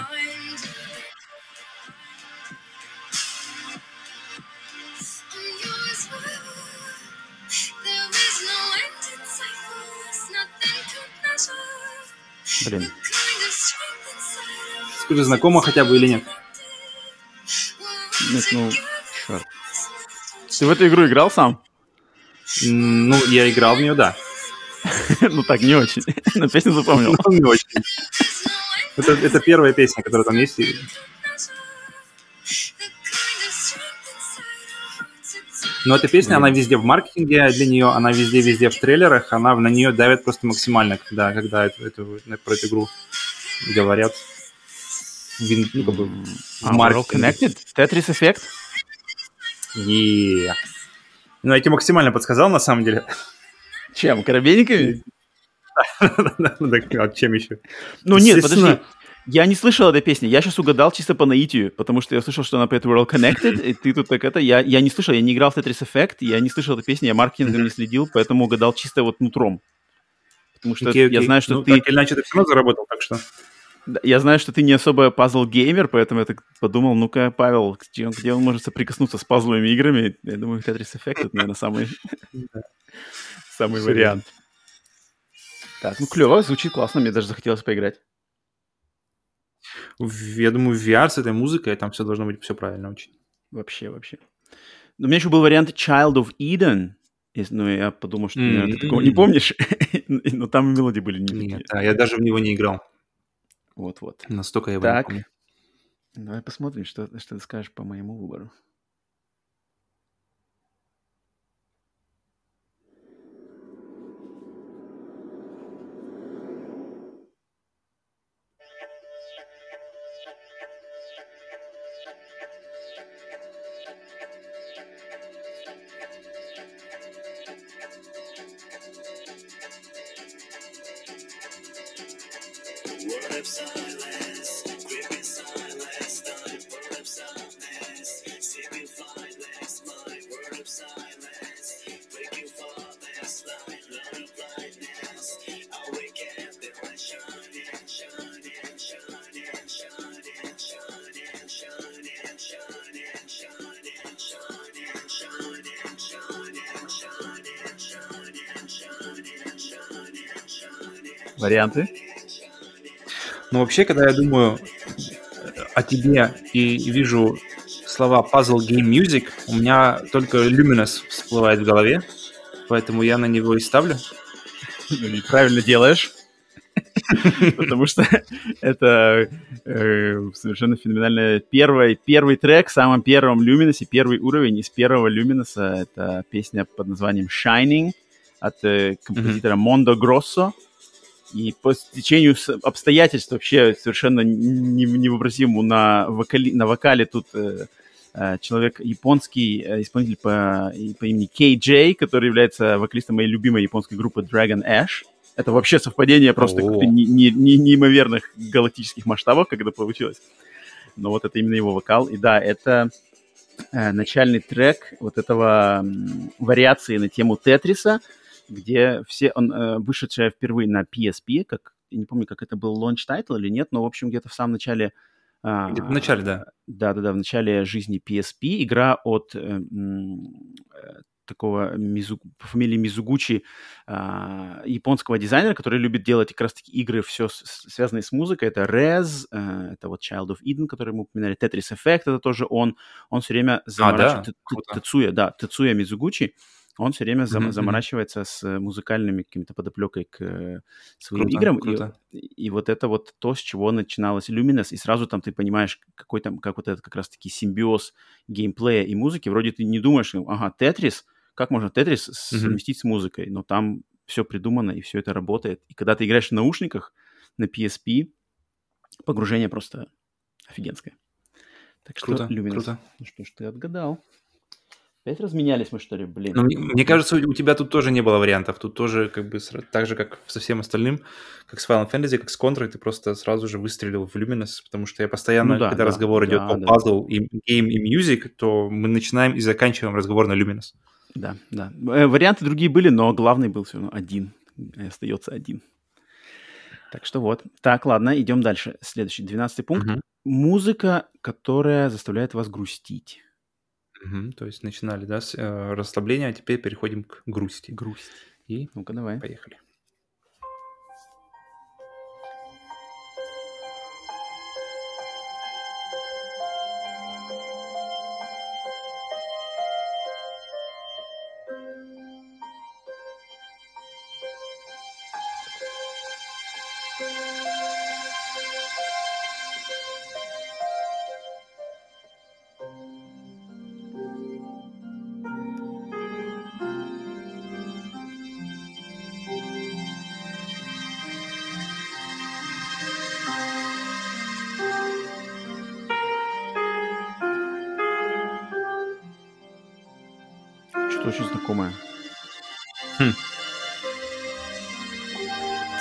Speaker 3: reminder.
Speaker 2: Скажи, знакомо хотя бы или нет?
Speaker 1: Нет, ну, черт. Ты в эту игру играл сам?
Speaker 2: Ну, я играл в нее, да.
Speaker 1: ну так, не очень. Но песню запомнил.
Speaker 2: Ну, не очень. Это, это первая песня, которая там есть. Но эта песня, она везде в маркетинге для нее, она везде-везде в трейлерах, она на нее давит просто максимально, когда, когда эту, эту- про эту игру говорят. Вин- ну, как бы в
Speaker 1: А, World
Speaker 2: маркетинге.
Speaker 1: Connected? Tetris Effect?
Speaker 2: Е. Ну, я тебе максимально подсказал, на самом деле.
Speaker 1: Чем? Коробейниками?
Speaker 2: Ну, так, а чем еще?
Speaker 1: Ну нет, подожди. Я не слышал этой песни. Я сейчас угадал чисто по наитию, потому что я слышал, что она поет World Connected, и ты тут так это... Я, я не слышал, я не играл в Tetris Effect, я не слышал эту песню, я маркетингом не следил, поэтому угадал чисто вот нутром. Потому что
Speaker 2: Окей,
Speaker 1: я
Speaker 2: окей.
Speaker 1: знаю, что
Speaker 2: Ну,
Speaker 1: ты...
Speaker 2: Так или иначе, ты все равно заработал, так что...
Speaker 1: Я знаю, что ты не особо пазл-геймер, поэтому я так подумал, ну-ка, Павел, где он, где он может соприкоснуться с пазловыми играми? Я думаю, Tetris Effect это, наверное, самый, самый вариант. Так, ну клево, звучит классно, мне даже захотелось поиграть.
Speaker 2: Я думаю, VR с этой музыкой там все должно быть все правильно очень.
Speaker 1: Вообще, вообще. Но у меня еще был вариант Child of Eden. Ну, я подумал, что наверное, ты такого не помнишь. Но там мелодии были не
Speaker 2: Нет, да, я даже в него не играл.
Speaker 1: Вот-вот.
Speaker 2: Настолько я его не
Speaker 1: Так.
Speaker 2: помню.
Speaker 1: Давай посмотрим, что, что ты скажешь по моему выбору. Варианты?
Speaker 2: Но вообще, когда я думаю о тебе и вижу слова Puzzle Game Music, у меня только Luminous всплывает в голове, поэтому я на него и ставлю.
Speaker 1: Ну, правильно делаешь. Потому что это э, совершенно феноменально. Первый, первый трек в самом первом Люминосе, первый уровень из первого Люминоса. Это песня под названием Shining от э, композитора Мондо Гроссо. И по стечению обстоятельств вообще совершенно не- невообразимому на, вокали, на вокале тут э, э, человек японский э, исполнитель по, по имени Джей, который является вокалистом моей любимой японской группы Dragon Ash. Это вообще совпадение просто
Speaker 2: О.
Speaker 1: не- не- не- неимоверных галактических масштабов, как это получилось. Но вот это именно его вокал. И да, это э, начальный трек вот этого вариации на тему Тетриса, где все, он э, вышедшая впервые на PSP, как, не помню, как это был launch title или нет, но, в общем, где-то в самом начале... а,
Speaker 2: Где-то в начале, да.
Speaker 1: Да-да-да, в начале жизни PSP. Игра от э, э, такого Мизу- по фамилии Мизугучи, а, японского дизайнера, который любит делать как раз-таки игры, все связанные с музыкой. Это Rez, э, это вот Child of Eden, который мы упоминали, Tetris Effect, это тоже он. Он все время заморачивает...
Speaker 2: да?
Speaker 1: Т-
Speaker 2: Круто.
Speaker 1: Тецуя, да, Тецуя Мизугучи. Он все время зам- заморачивается с э, музыкальными какими-то подоплекой к э, своим
Speaker 2: Круто,
Speaker 1: играм.
Speaker 2: Круто.
Speaker 1: и, и вот это вот то, с чего начиналась Luminous, и сразу там ты понимаешь, какой там, как вот этот как раз-таки симбиоз геймплея и музыки. Вроде ты не думаешь, ну, ага, Тетрис, как можно Тетрис совместить с музыкой? Но там все придумано, и все это работает. И когда ты играешь в наушниках на PSP, погружение просто офигенское. Так что
Speaker 2: Круто,
Speaker 1: Luminous.
Speaker 2: круто.
Speaker 1: Ну что ж, ты отгадал. Опять разменялись мы, что ли, блин?
Speaker 2: Но мне, мне кажется, у у тебя тут тоже не было вариантов. Тут тоже как бы так же, как со всем остальным, как с Final Fantasy, как с Contra, ты просто сразу же выстрелил в Luminous, потому что я постоянно,
Speaker 1: Ну да,
Speaker 2: когда
Speaker 1: да,
Speaker 2: разговор идет
Speaker 1: да,
Speaker 2: о
Speaker 1: да.
Speaker 2: puzzle, и game и music, то мы начинаем и заканчиваем разговор на Luminous.
Speaker 1: Да, да. Э, Варианты другие были, но главный был все равно один. Остается один. Так что вот. Так, ладно, идем дальше. Следующий, 12 пункт.
Speaker 2: Мгм.
Speaker 1: Музыка, которая заставляет вас грустить.
Speaker 2: Мгм. То есть начинали, да, с э, расслабления, а теперь переходим к грусти.
Speaker 1: Грусть.
Speaker 2: И
Speaker 1: Ну-ка, давай.
Speaker 2: поехали.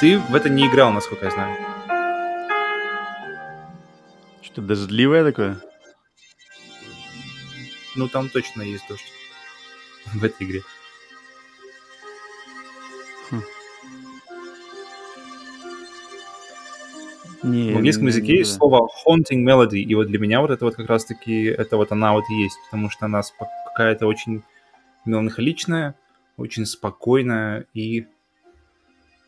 Speaker 2: Ты в это не играл, насколько я знаю.
Speaker 1: Что-то дождливое такое?
Speaker 2: Ну, там точно есть дождь в этой игре.
Speaker 1: Не,
Speaker 2: В английском языке
Speaker 1: не
Speaker 2: есть
Speaker 1: знаю.
Speaker 2: слово haunting melody, и вот для меня вот это вот как раз-таки, это вот она вот и есть, потому что она какая-то очень меланхоличная, очень спокойная и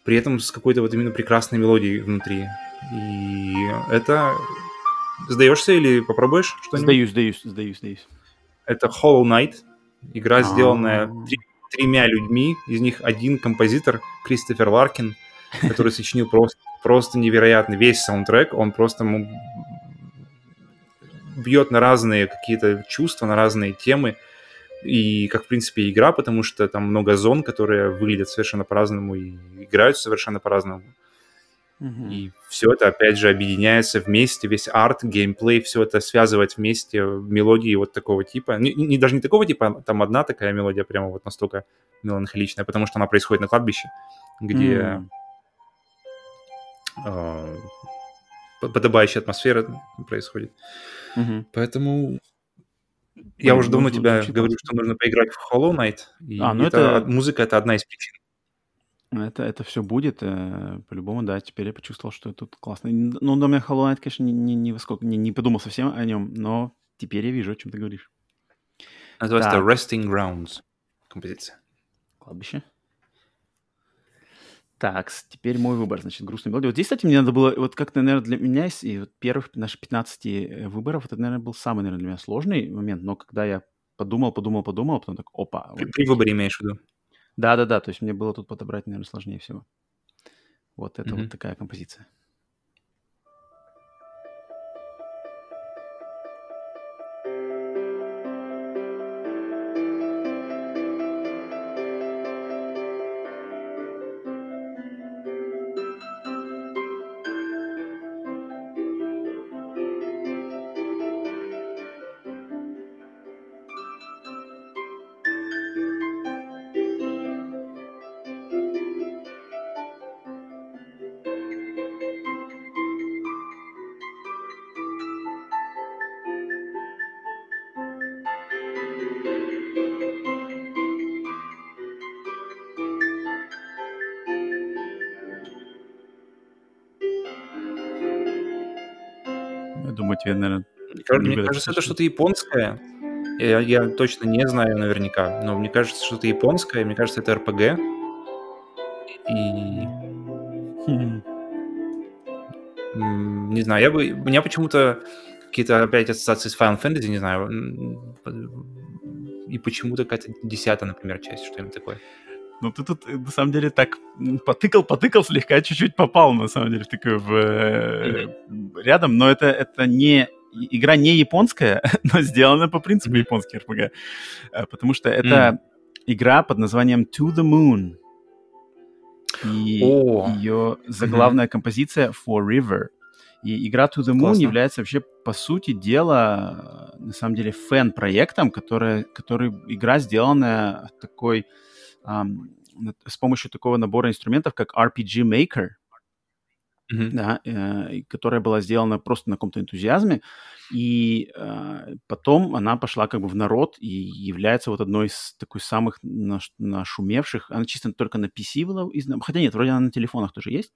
Speaker 2: при этом с какой-то вот именно прекрасной мелодией внутри. И это... Сдаешься или попробуешь что-нибудь?
Speaker 1: Сдаюсь, сдаюсь, сдаюсь, сдаюсь.
Speaker 2: Это Hollow Knight, игра, сделанная
Speaker 1: А.
Speaker 2: три- тремя людьми, из них один композитор, Кристофер Ларкин, который сочинил просто, просто невероятный весь саундтрек, он просто бьет на разные какие-то чувства, на разные темы, и как, в принципе, игра, потому что там много зон, которые выглядят совершенно по-разному и играют совершенно по-разному.
Speaker 1: Мгм.
Speaker 2: И все это, опять же, объединяется вместе, весь арт, геймплей, все это связывать вместе, мелодии вот такого типа. Не, не- даже не такого типа, а там одна такая мелодия прямо вот настолько меланхоличная, потому что она происходит на кладбище, где по- подобающая атмосфера происходит.
Speaker 1: Мгм.
Speaker 2: Поэтому я уже давно тебя говорю, что нужно поиграть в Hollow Knight. И
Speaker 1: А, ну
Speaker 2: это,
Speaker 1: это-
Speaker 2: музыка это одна из причин.
Speaker 1: Это, это все будет, э, по-любому, да. Теперь я почувствовал, что тут классно. Ну, на меня Hollow Knight, конечно, не, не, не, не, не подумал совсем о нем, но теперь я вижу, о чем ты говоришь.
Speaker 2: Называется
Speaker 1: Так.
Speaker 2: Resting Grounds композиция.
Speaker 1: Кладбище. Так, теперь мой выбор, значит, грустная мелодия. Вот здесь, кстати, мне надо было, вот как-то, наверное, для меня и вот первых наших 15 выборов, это, наверное, был самый, наверное, для меня сложный момент, но когда я подумал, подумал, подумал, потом так, опа.
Speaker 2: При,
Speaker 1: вот
Speaker 2: при выборе имеешь в виду?
Speaker 1: Да-да-да, то есть мне было тут подобрать, наверное, сложнее всего. Вот это
Speaker 2: Мгм.
Speaker 1: вот такая композиция. Я наверное,
Speaker 2: Мне кажется, это что-то японское. Я, я точно не знаю наверняка, но мне кажется, что-то японское. Мне кажется, это РПГ. И
Speaker 1: хм,
Speaker 2: не знаю, я бы, у меня почему-то какие-то опять ассоциации с Final Fantasy, не знаю, и почему-то какая-то десятая, например, часть, что-нибудь такое.
Speaker 1: Ну, ты тут, на самом деле, так потыкал, потыкал слегка, чуть-чуть попал, на самом деле, в такой в, э, рядом, но это, это не... Игра не японская, но сделана по принципу
Speaker 2: Мгм.
Speaker 1: японский RPG. э, Потому что это игра под названием To the Moon. И
Speaker 2: О.
Speaker 1: ее заглавная композиция For River. И игра To the Moon
Speaker 2: Классно.
Speaker 1: является вообще, по сути дела, на самом деле, фэн-проектом, который, который игра сделанная такой на- с помощью такого набора инструментов, как RPG Maker,
Speaker 2: Мгм.
Speaker 1: да, э, которая была сделана просто на каком-то энтузиазме, и э, потом она пошла как бы в народ и является вот одной из такой самых наш- нашумевших. Она чисто только на PC была, хотя нет, вроде она на телефонах тоже есть.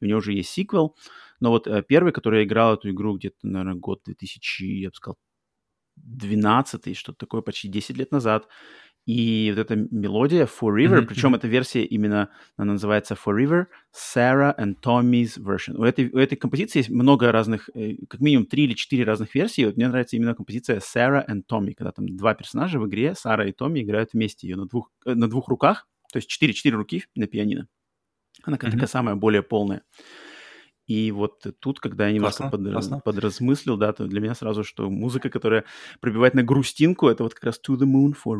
Speaker 1: У нее уже есть сиквел, но вот э, первый, который я играл эту игру где-то, наверное, год 2000, я бы сказал, 12 что-то такое, почти 10 лет назад. И вот эта мелодия For River,
Speaker 2: Мгм,
Speaker 1: причем эта версия именно, она называется For River, Sarah and Tommy's version. У этой, у этой композиции есть много разных, э, как минимум три или четыре разных версии. Вот мне нравится именно композиция Sarah and Tommy, когда там два персонажа в игре, Сара и Томми, играют вместе ее на двух, э, на двух руках, то есть четыре, четыре руки на пианино. Она как
Speaker 2: Мгм.
Speaker 1: такая самая более полная. И вот тут, когда я немножко
Speaker 2: Классно,
Speaker 1: подра-
Speaker 2: классно.
Speaker 1: подразмыслил, да, то для меня сразу, что музыка, которая пробивает на грустинку, это вот как раз To the Moon for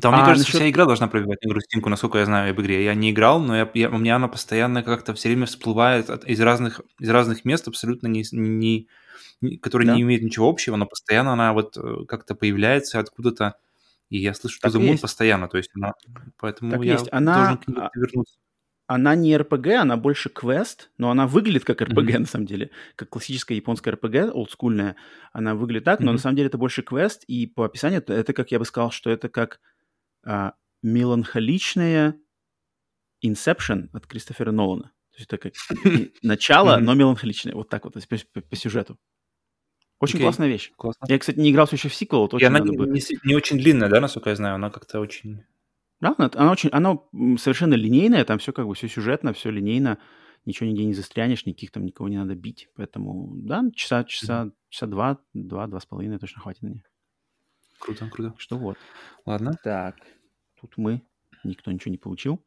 Speaker 2: Там, мне
Speaker 1: А,
Speaker 2: кажется,
Speaker 1: насчет-
Speaker 2: вся игра должна пробивать грустинку, насколько я знаю об игре. Я не играл, но я, я- у меня она постоянно как-то все время всплывает от- из, разных, из разных мест, абсолютно не, не, не- которые
Speaker 1: Да.
Speaker 2: не имеют ничего общего, но постоянно она вот э, как-то появляется откуда-то И я слышу Moon
Speaker 1: есть.
Speaker 2: постоянно, то есть она... Поэтому
Speaker 1: Так
Speaker 2: я
Speaker 1: есть. Она,
Speaker 2: должен к ней
Speaker 1: а,
Speaker 2: вернуться.
Speaker 1: она не RPG, она больше квест, но она выглядит как RPG
Speaker 2: Мгм.
Speaker 1: на самом деле, как классическая японская RPG, олдскульная. Она выглядит так, но на самом деле это больше квест, и по описанию это, это как я бы сказал, что это как а, меланхоличная Inception от Кристофера Нолана. То есть это как начало, но меланхоличное. Вот так вот, то есть по, по- сюжету. Очень
Speaker 2: Окей.
Speaker 1: классная вещь.
Speaker 2: Классно.
Speaker 1: Я, кстати, не игрался еще в сиквел, вот
Speaker 2: И она не, не не очень длинная, да, насколько я знаю? Она как-то очень...
Speaker 1: Да, она, она очень, она совершенно линейная, там все как бы все сюжетно, все линейно, ничего нигде не застрянешь, никаких там никого не надо бить, поэтому да, часа часа часа два, два, два с половиной точно хватит на нее.
Speaker 2: Круто, круто.
Speaker 1: Что вот.
Speaker 2: Ладно.
Speaker 1: Так, тут мы, никто ничего не получил.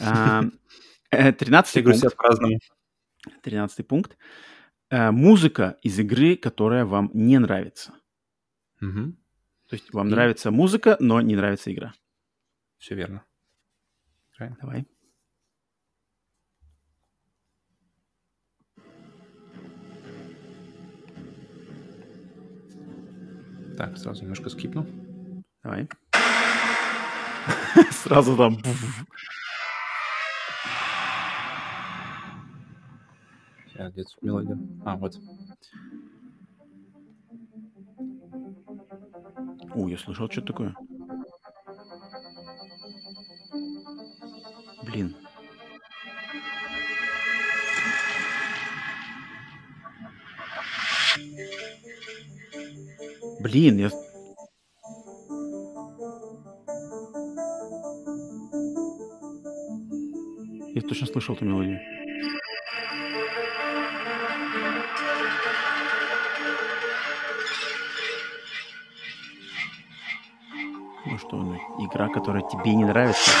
Speaker 1: А, э, Тринадцатый
Speaker 2: Все грустят
Speaker 1: пункт.
Speaker 2: по-разному.
Speaker 1: Тринадцатый пункт. Э, Музыка из игры, которая вам не нравится.
Speaker 2: Мгм.
Speaker 1: То есть вам
Speaker 2: И?
Speaker 1: нравится музыка, но не нравится игра.
Speaker 2: Все верно. Правильно.
Speaker 1: Давай.
Speaker 2: Так, сразу немножко скипну.
Speaker 1: Давай. Сразу там.
Speaker 2: Сейчас, где тут мелодия? А, вот.
Speaker 1: О, я слышал, что такое. Блин. Блин, я... Я точно слышал эту мелодию. Ну что, игра, которая тебе не нравится.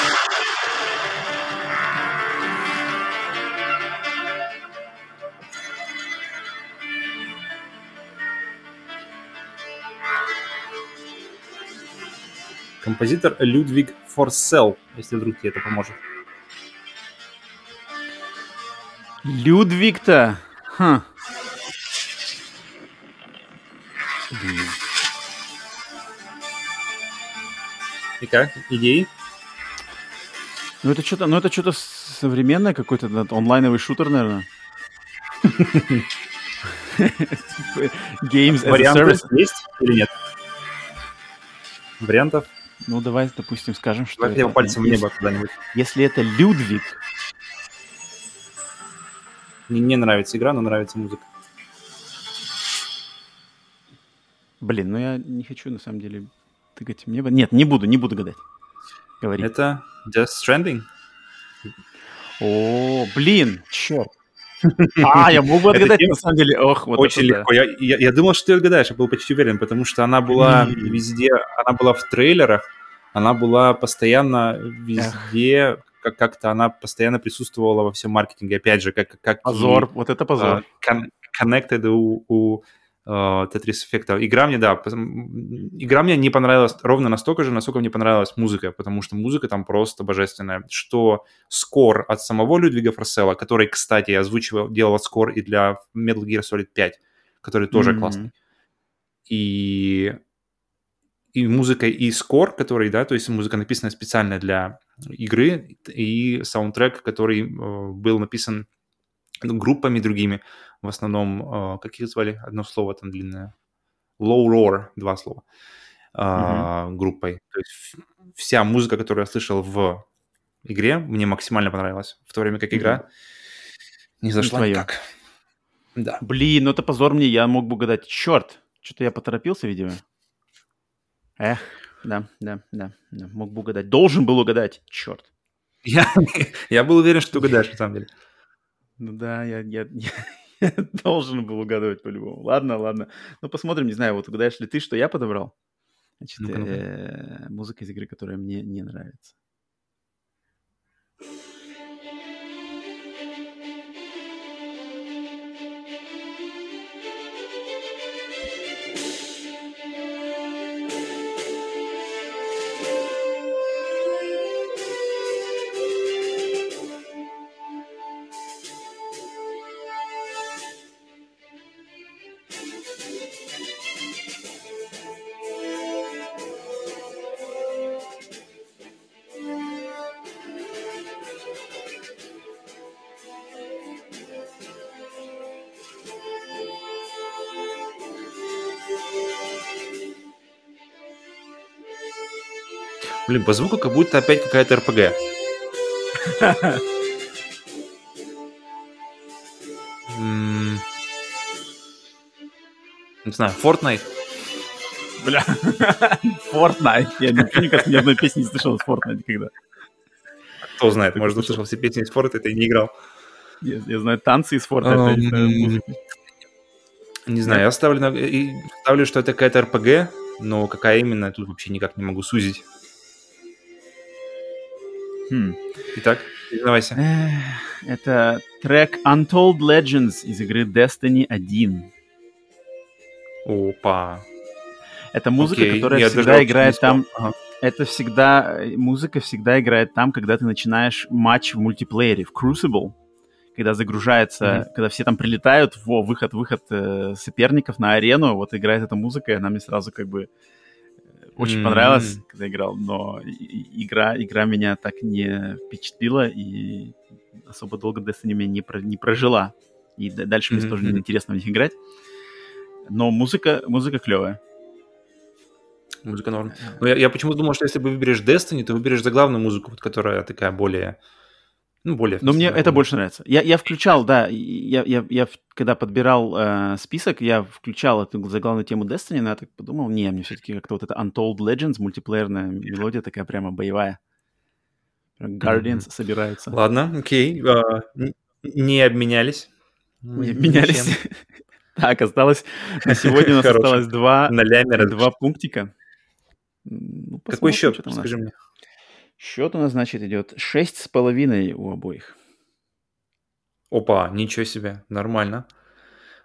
Speaker 2: Композитор Людвиг Форсел, если вдруг тебе это поможет.
Speaker 1: Людвиг-то! Блин.
Speaker 2: И как? Идеи?
Speaker 1: Ну это что-то, ну это что-то современное какой-то онлайновый шутер, наверное. Games as a service.
Speaker 2: есть или нет? Вариантов?
Speaker 1: Ну давай, допустим, скажем, что
Speaker 2: Давай хотя бы пальцем в небо куда-нибудь.
Speaker 1: Если это Людвиг,
Speaker 2: Мне не нравится игра, но нравится музыка.
Speaker 1: блин, ну я не хочу на самом деле тыкать в небо. Нет, не буду, не буду гадать. Говори.
Speaker 2: Это Death Stranding.
Speaker 1: О, блин, черт. А, я могу
Speaker 2: Это
Speaker 1: отгадать, на самом деле. Ох, вот
Speaker 2: Очень легко. Я, я, я думал, что ты отгадаешь, я был почти уверен, потому что она была везде, она была в трейлерах, она была постоянно везде, как- как-то она постоянно присутствовала во всем маркетинге. Опять же, как, как и,
Speaker 1: Позор, вот это позор.
Speaker 2: кон- Connected у, у э, Tetris Effect. Игра мне, да, игра мне не понравилась ровно настолько же, насколько мне понравилась музыка, потому что музыка там просто божественная. Что скор от самого Людвига Форсела, который, кстати, озвучивал, делал скор и для Metal Gear Solid 5, который тоже
Speaker 1: Мгм.
Speaker 2: классный. И, и музыка, и скор, который, да, то есть музыка написана специально для игры, и саундтрек, который э, был написан группами другими, в основном, э, как их звали? Одно слово там длинное. Low Roar, два слова. э, Группой. То есть вся музыка, которую я слышал в игре, мне максимально понравилась. В то время как игра не зашла
Speaker 1: твоё.
Speaker 2: никак. Да.
Speaker 1: Блин, ну это позор мне, я мог бы угадать. Черт, что-то я поторопился, видимо. Эх, да, да, да, да, мог бы угадать. Должен был угадать, черт.
Speaker 2: Я, я был уверен, что ты угадаешь, на самом деле.
Speaker 1: Ну да, я, я, я должен был угадывать по-любому. Ладно, ладно. Ну посмотрим, не знаю, вот угадаешь ли ты, что я подобрал. Значит,
Speaker 2: Ну-ка, ну-ка.
Speaker 1: э, музыка из игры, которая мне не нравится.
Speaker 2: Блин, по звуку как будто опять какая-то РПГ. Не знаю, Fortnite.
Speaker 1: Бля, Fortnite. Я как ни одной песни не слышал из Fortnite никогда.
Speaker 2: Кто знает, может, услышал все песни из Fortnite и не играл.
Speaker 1: Я, я знаю танцы из Fortnite, я не знаю.
Speaker 2: Не знаю, я ставлю, ставлю, что это какая-то РПГ, но какая именно, тут вообще никак не могу сузить.
Speaker 1: Хм.
Speaker 2: Итак, признавайся.
Speaker 1: Это трек Untold Legends из игры Destiny 1.
Speaker 2: Опа.
Speaker 1: Это музыка,
Speaker 2: Окей,
Speaker 1: которая
Speaker 2: я
Speaker 1: всегда играет там.
Speaker 2: Ага.
Speaker 1: Это всегда э, музыка всегда играет там, когда ты начинаешь матч в мультиплеере в Crucible, когда загружается, когда все там прилетают, во выход, выход э, соперников на арену, вот играет эта музыка, и она мне сразу как бы очень
Speaker 2: М.
Speaker 1: понравилась, когда играл, но игра, игра меня так не впечатлила и особо долго Destiny меня не, про- не прожила. И дальше мне
Speaker 2: Мгм,
Speaker 1: тоже неинтересно в них играть. Но музыка, музыка клевая.
Speaker 2: Музыка норм. Но я, я почему-то думал, что если бы выберешь Destiny, то выберешь заглавную музыку, вот, которая такая более... Ну, более...
Speaker 1: Но мне это больше нравится. Я, я включал, да, я, я, я когда подбирал э, список, я включал эту заглавную тему Destiny, но я так подумал, не, мне все-таки как-то вот это Untold Legends, мультиплеерная мелодия такая прямо боевая. Guardians
Speaker 2: Мгм.
Speaker 1: собираются.
Speaker 2: Ладно, окей. а, н- не обменялись.
Speaker 1: Не
Speaker 2: М,
Speaker 1: Менялись.
Speaker 2: ничем.
Speaker 1: Так, осталось, на сегодня у нас осталось два, два пунктика. Ну,
Speaker 2: Какой счет? Скажи мне.
Speaker 1: Счет у нас, значит, идет шесть с половиной у обоих.
Speaker 2: Опа, ничего себе, нормально.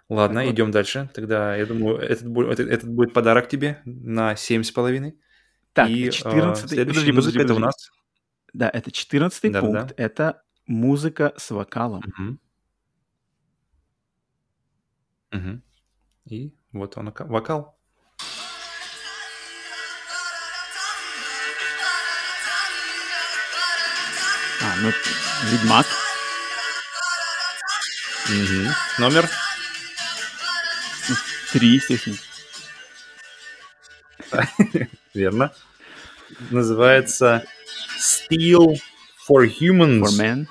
Speaker 2: Ладно,
Speaker 1: Так вот.
Speaker 2: идем дальше. Тогда, я думаю, этот, этот, этот будет подарок тебе на семь с половиной.
Speaker 1: Так,
Speaker 2: И, а,
Speaker 1: 14
Speaker 2: следующая
Speaker 1: подожди,
Speaker 2: музыка
Speaker 1: подожди,
Speaker 2: это у нас...
Speaker 1: Да, это 14
Speaker 2: Да-да-да.
Speaker 1: пункт. Это музыка с вокалом.
Speaker 2: Мгм. Мгм. И вот он, ока- вокал.
Speaker 1: Ну, Ведьмак.
Speaker 2: Мгм. Номер?
Speaker 1: Три, естественно.
Speaker 2: Верно. Называется Steel for Humans.
Speaker 1: For Man.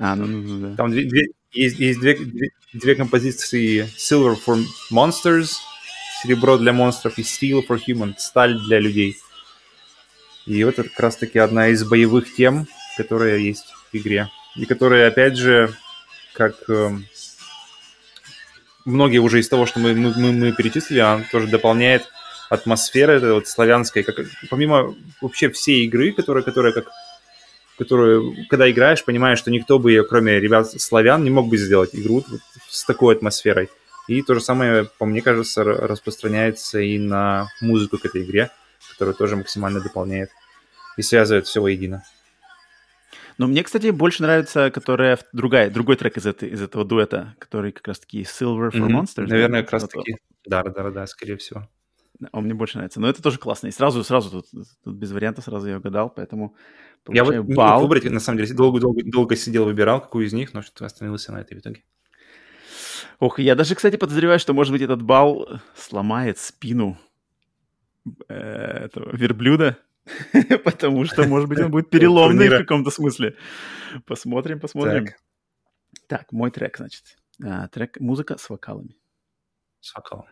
Speaker 1: А, ну, ну, ну, да.
Speaker 2: Там две- две- есть, есть две, две, две композиции Silver for Monsters, серебро для монстров, и Steel for Humans, сталь для людей. И вот это как раз-таки одна из боевых тем, которая есть в игре. И которая, опять же, как эм, многие уже из того, что мы, мы, мы- перечислили, она тоже дополняет атмосферы этой вот славянской. Как, помимо вообще всей игры, которая, которая как которую, когда играешь, понимаешь, что никто бы ее, кроме ребят славян, не мог бы сделать игру вот с такой атмосферой. И то же самое, по мне кажется, распространяется и на музыку к этой игре, которая тоже максимально дополняет и связывает все воедино.
Speaker 1: Но мне, кстати, больше нравится, которая другая, другой трек из, этой, из этого дуэта, который как раз-таки Silver for
Speaker 2: Мгм.
Speaker 1: Monsters.
Speaker 2: Наверное, как раз
Speaker 1: Вот,
Speaker 2: таки. Да, да, да, да, скорее всего.
Speaker 1: Он мне больше нравится. Но это тоже классно. И сразу, сразу тут, тут без вариантов сразу я угадал, поэтому
Speaker 2: Я вот не мог выбрать, на самом деле, долго-долго долго сидел, выбирал, какую из них, но что-то остановился на этой в итоге.
Speaker 1: Ох, я даже, кстати, подозреваю, что, может быть, этот балл сломает спину э, этого верблюда, потому что, может быть, он будет переломный в каком-то смысле. Посмотрим, посмотрим.
Speaker 2: Так.
Speaker 1: Так, мой трек, значит. А, трек «Музыка с вокалами».
Speaker 2: С вокалом.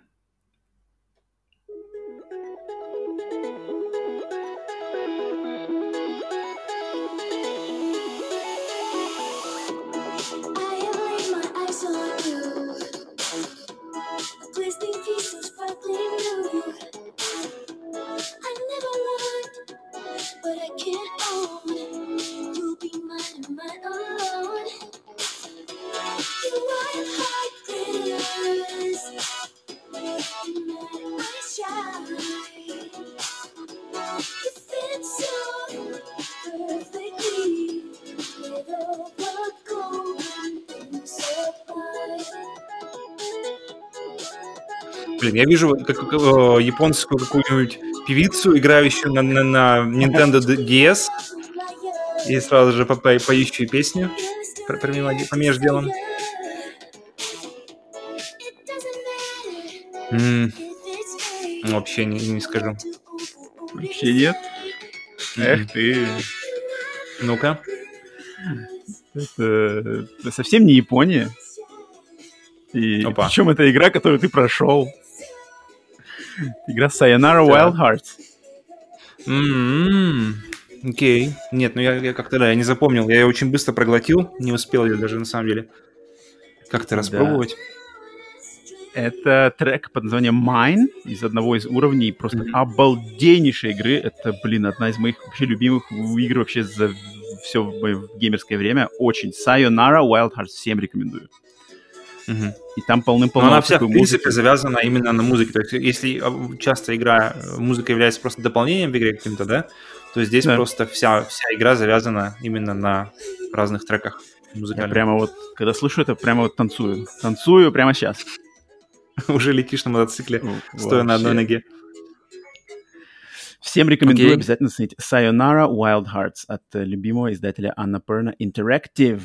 Speaker 4: But I can't own. You'll be mine and mine alone. You are heart glitters. In my eyes shine. You fit so perfectly. With all the golden things apart.
Speaker 2: Блин, я вижу как, э, японскую какую-нибудь певицу, играющую на, на, на Nintendo DS, и сразу же по- по- поющую песню помеж делом. М, вообще не, не скажу.
Speaker 1: Вообще нет? Эх ты.
Speaker 2: Ну-ка.
Speaker 1: Это, это совсем не Япония. И
Speaker 2: Опа.
Speaker 1: причем это игра, которую ты прошел. Игра Sayonara. Wild Hearts.
Speaker 2: М, Окей. Нет, ну я, я как-то, да, я не запомнил. Я ее очень быстро проглотил. Не успел ее даже, на самом деле, как-то
Speaker 1: Да.
Speaker 2: распробовать.
Speaker 1: Это трек под названием Mine из одного из уровней просто
Speaker 2: Мгм.
Speaker 1: обалденнейшей игры. Это, блин, одна из моих вообще любимых игр вообще за все в геймерское время. Очень. Sayonara Wild Hearts. Всем рекомендую. И там
Speaker 2: Но
Speaker 1: полным-полно
Speaker 2: она вся, в принципе,
Speaker 1: музыки.
Speaker 2: завязана именно на музыке. То есть, если а, часто игра, э, музыка является просто дополнением в игре каким-то, да, то здесь
Speaker 1: Да.
Speaker 2: просто вся, вся игра завязана именно на разных треках
Speaker 1: Я
Speaker 2: музыкальных.
Speaker 1: прямо вот, когда слышу это, прямо вот танцую. Танцую прямо сейчас.
Speaker 2: Уже летишь на мотоцикле, стоя на одной ноге.
Speaker 1: Всем рекомендую
Speaker 2: Окей.
Speaker 1: обязательно смотреть Sayonara Wild Hearts от э, любимого издателя Annapurna Interactive.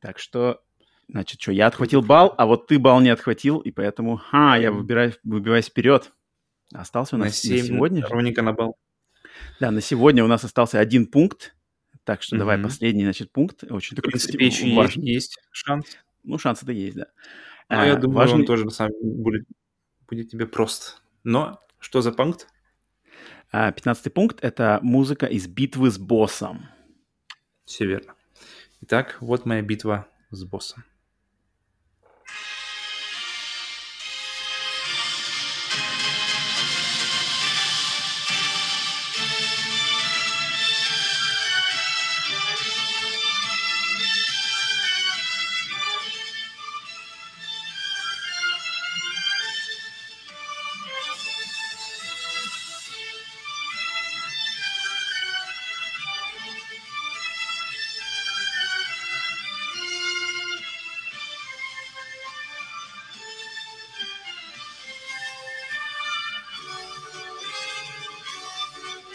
Speaker 1: Так что, значит, что, я отхватил балл, а вот ты балл не отхватил, и поэтому, ха, я выбираю, выбиваюсь вперед. Остался у
Speaker 2: На
Speaker 1: нас на
Speaker 2: 7,
Speaker 1: сегодня. же?
Speaker 2: ровненько на балл.
Speaker 1: Да, на сегодня у нас остался один пункт. Так что давай
Speaker 2: Мгм.
Speaker 1: последний, значит, пункт. Очень
Speaker 2: В
Speaker 1: такой,
Speaker 2: принципе,
Speaker 1: кстати,
Speaker 2: еще
Speaker 1: важный.
Speaker 2: есть, есть шанс.
Speaker 1: Ну, шансы-то есть, да.
Speaker 2: Но
Speaker 1: А,
Speaker 2: я думаю,
Speaker 1: важный-
Speaker 2: он тоже на самом деле будет, будет тебе прост. Но что за пункт?
Speaker 1: а, 15 пункт — это музыка из битвы с боссом.
Speaker 2: Все верно. Итак, вот моя битва с боссом.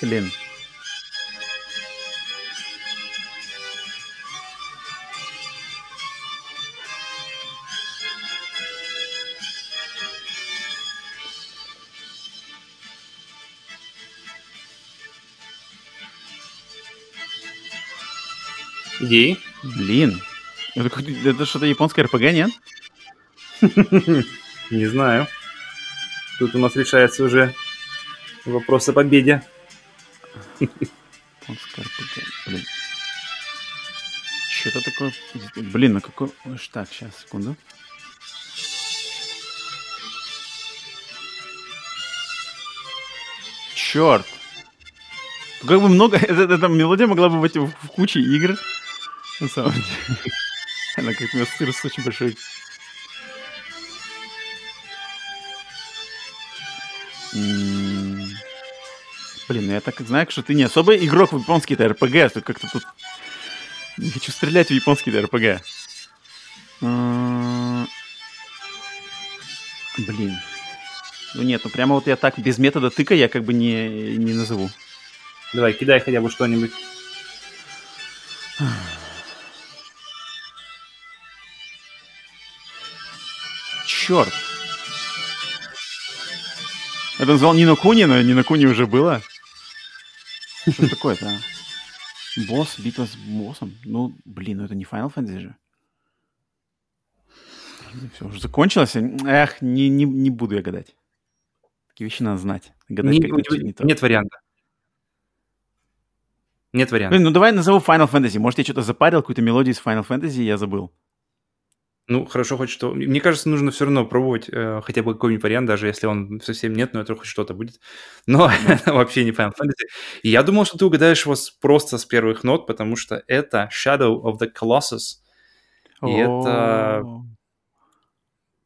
Speaker 1: Блин.
Speaker 2: Идеи?
Speaker 1: Блин. Это, это что-то японское РПГ, нет?
Speaker 2: Не знаю. Тут у нас решается уже вопрос о победе.
Speaker 1: РПГ. Блин. Что-то такое... Блин, на какой... Так, сейчас, секунду. Черт! Как бы много... Эта, мелодия могла бы быть в, куче игр. На самом деле. Она как-то меня с очень большой... М, Блин, ну я так знаю, что ты не особо игрок в японские-то РПГ, тут как-то тут... Не хочу стрелять в японские РПГ. М, Блин. Ну нет, ну прямо вот я так без метода тыка я как бы не, не назову.
Speaker 2: Давай, кидай хотя бы что-нибудь.
Speaker 1: Черт. Я бы назвал Нино Куни, но Нино Куни уже было. Что ж такое-то? а? Босс, битва с боссом. Ну, блин, ну это не Final Fantasy же. Все, уже закончилось. Эх, не, не, не буду я гадать. Такие вещи надо знать. Гадать
Speaker 2: Не-
Speaker 1: как
Speaker 2: тебя
Speaker 1: не то.
Speaker 2: нет варианта. Нет варианта.
Speaker 1: Блин, ну давай назову Final Fantasy. Может, я что-то запарил, какую-то мелодию из Final Fantasy, я забыл.
Speaker 2: Ну, хорошо, хоть что. Мне кажется, нужно все равно пробовать э, хотя бы какой-нибудь вариант, даже если он совсем нет, но это хоть что-то будет. Но вообще не Final Fantasy. И я думал, что ты угадаешь его с- просто с первых нот, потому что это Shadow of the Colossus. И это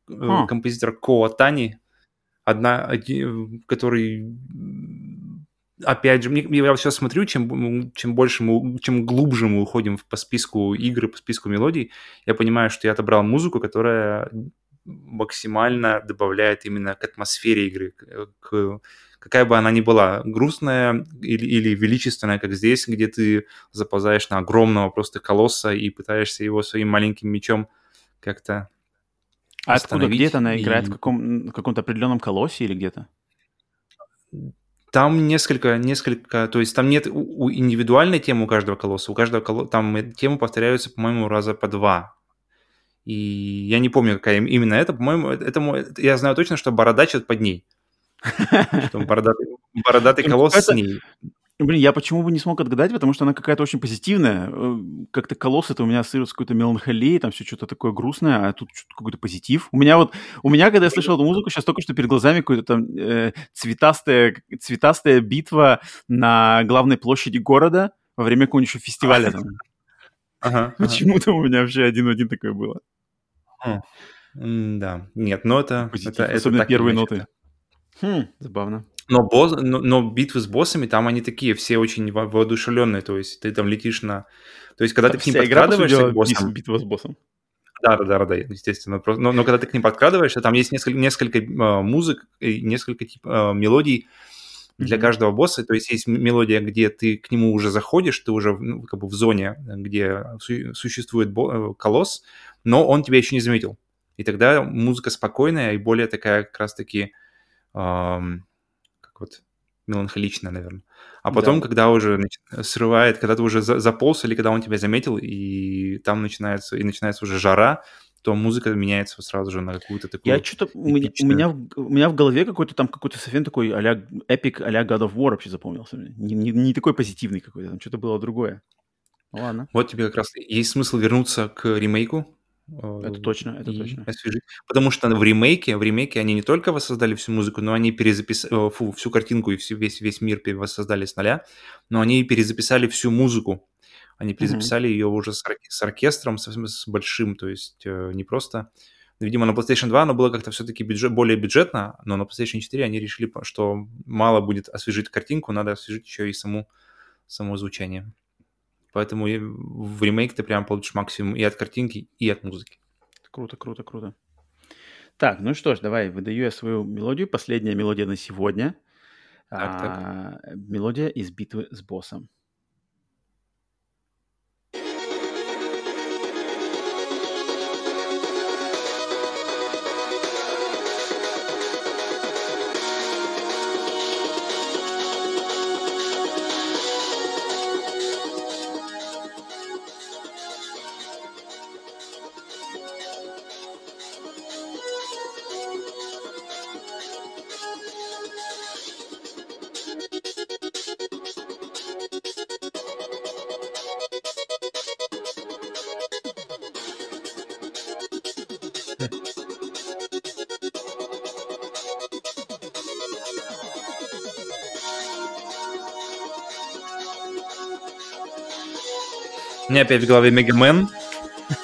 Speaker 2: э, композитор Коа Тани, одна, оди- который, опять же, мне, я сейчас смотрю, чем, чем больше мы, чем глубже мы уходим по списку игр, по списку мелодий, я понимаю, что я отобрал музыку, которая максимально добавляет именно к атмосфере игры, к, какая бы она ни была, грустная или, или величественная, как здесь, где ты заползаешь на огромного просто колосса и пытаешься его своим маленьким мечом как-то
Speaker 1: А откуда, где-то она играет?
Speaker 2: и-
Speaker 1: В, каком, в каком-то определенном колоссе или где-то?
Speaker 2: Там несколько, несколько, то есть там нет у, у индивидуальной темы у каждого колосса, у каждого колосса, там темы повторяются, по-моему, раза по два. И я не помню, какая им- именно это, по-моему, это, мой- я знаю точно, что бородач это под ней. Что бородатый, бородатый колосс с ней.
Speaker 1: Блин, я почему бы не смог отгадать, потому что она какая-то очень позитивная. Э, Как-то колосс это у меня ассоциируется с какой-то меланхолией, там все что-то такое грустное, а тут что-то какой-то позитив. У меня вот, у меня, когда я слышал эту музыку, сейчас только что перед глазами какая-то там э, цветастая, цветастая битва на главной площади города во время какого-нибудь еще фестиваля. там.
Speaker 2: Ага, ага.
Speaker 1: Почему-то у меня вообще один в один такое было.
Speaker 2: Да, нет, но это,
Speaker 1: Позитив,
Speaker 2: это, это
Speaker 1: особенно
Speaker 2: так
Speaker 1: первые
Speaker 2: иначе,
Speaker 1: ноты. Хм, забавно.
Speaker 2: Но, босс, но, но битвы с боссами, там они такие, все очень во- воодушевленные, то есть ты там летишь на... То есть когда ты к ним подкрадываешься к боссам...
Speaker 1: битва с боссом.
Speaker 2: Да, да, да, да, естественно. Но, но когда ты к ним подкрадываешься, там есть несколько, несколько э, музык и несколько тип, э, мелодий для
Speaker 1: Мгм.
Speaker 2: каждого босса. То есть есть мелодия, где ты к нему уже заходишь, ты уже ну, как бы в зоне, где су- существует бо- э, колосс, но он тебя еще не заметил. И тогда музыка спокойная и более такая как раз-таки как вот меланхоличная, наверное. А потом,
Speaker 1: Да.
Speaker 2: когда уже срывает, когда ты уже за- заполз или когда он тебя заметил, и там начинается, и начинается уже жара, то музыка меняется сразу же на какую-то такую...
Speaker 1: Я что-то... У меня, у, меня, в- у меня в голове какой-то там какой-то совсем такой а-ля эпик а-ля God of War вообще запомнился. Не, не- не такой позитивный какой-то, там что-то было другое. Ну ладно,
Speaker 2: Вот тебе как раз есть смысл вернуться к ремейку. Э,
Speaker 1: это точно, это
Speaker 2: и
Speaker 1: точно.
Speaker 2: освежить. Потому что в ремейке, в ремейке они не только воссоздали всю музыку, но они перезаписали, фу, всю картинку и всю, весь, весь мир воссоздали с нуля, но они перезаписали всю музыку. Они перезаписали ее уже с, ор- с оркестром, с, с большим, то есть э, не просто... Видимо, на PlayStation 2 оно было как-то все-таки бюджет, более бюджетно, но на PlayStation 4 они решили, что мало будет освежить картинку, надо освежить еще и саму, само звучание. Поэтому в ремейк ты прям получишь максимум и от картинки, и от музыки.
Speaker 1: Круто, круто, круто. Так, ну что ж, давай, выдаю я свою мелодию. Последняя мелодия на сегодня.
Speaker 2: Так, так.
Speaker 1: А, мелодия из битвы с боссом.
Speaker 2: Меня опять в голове Мегамен,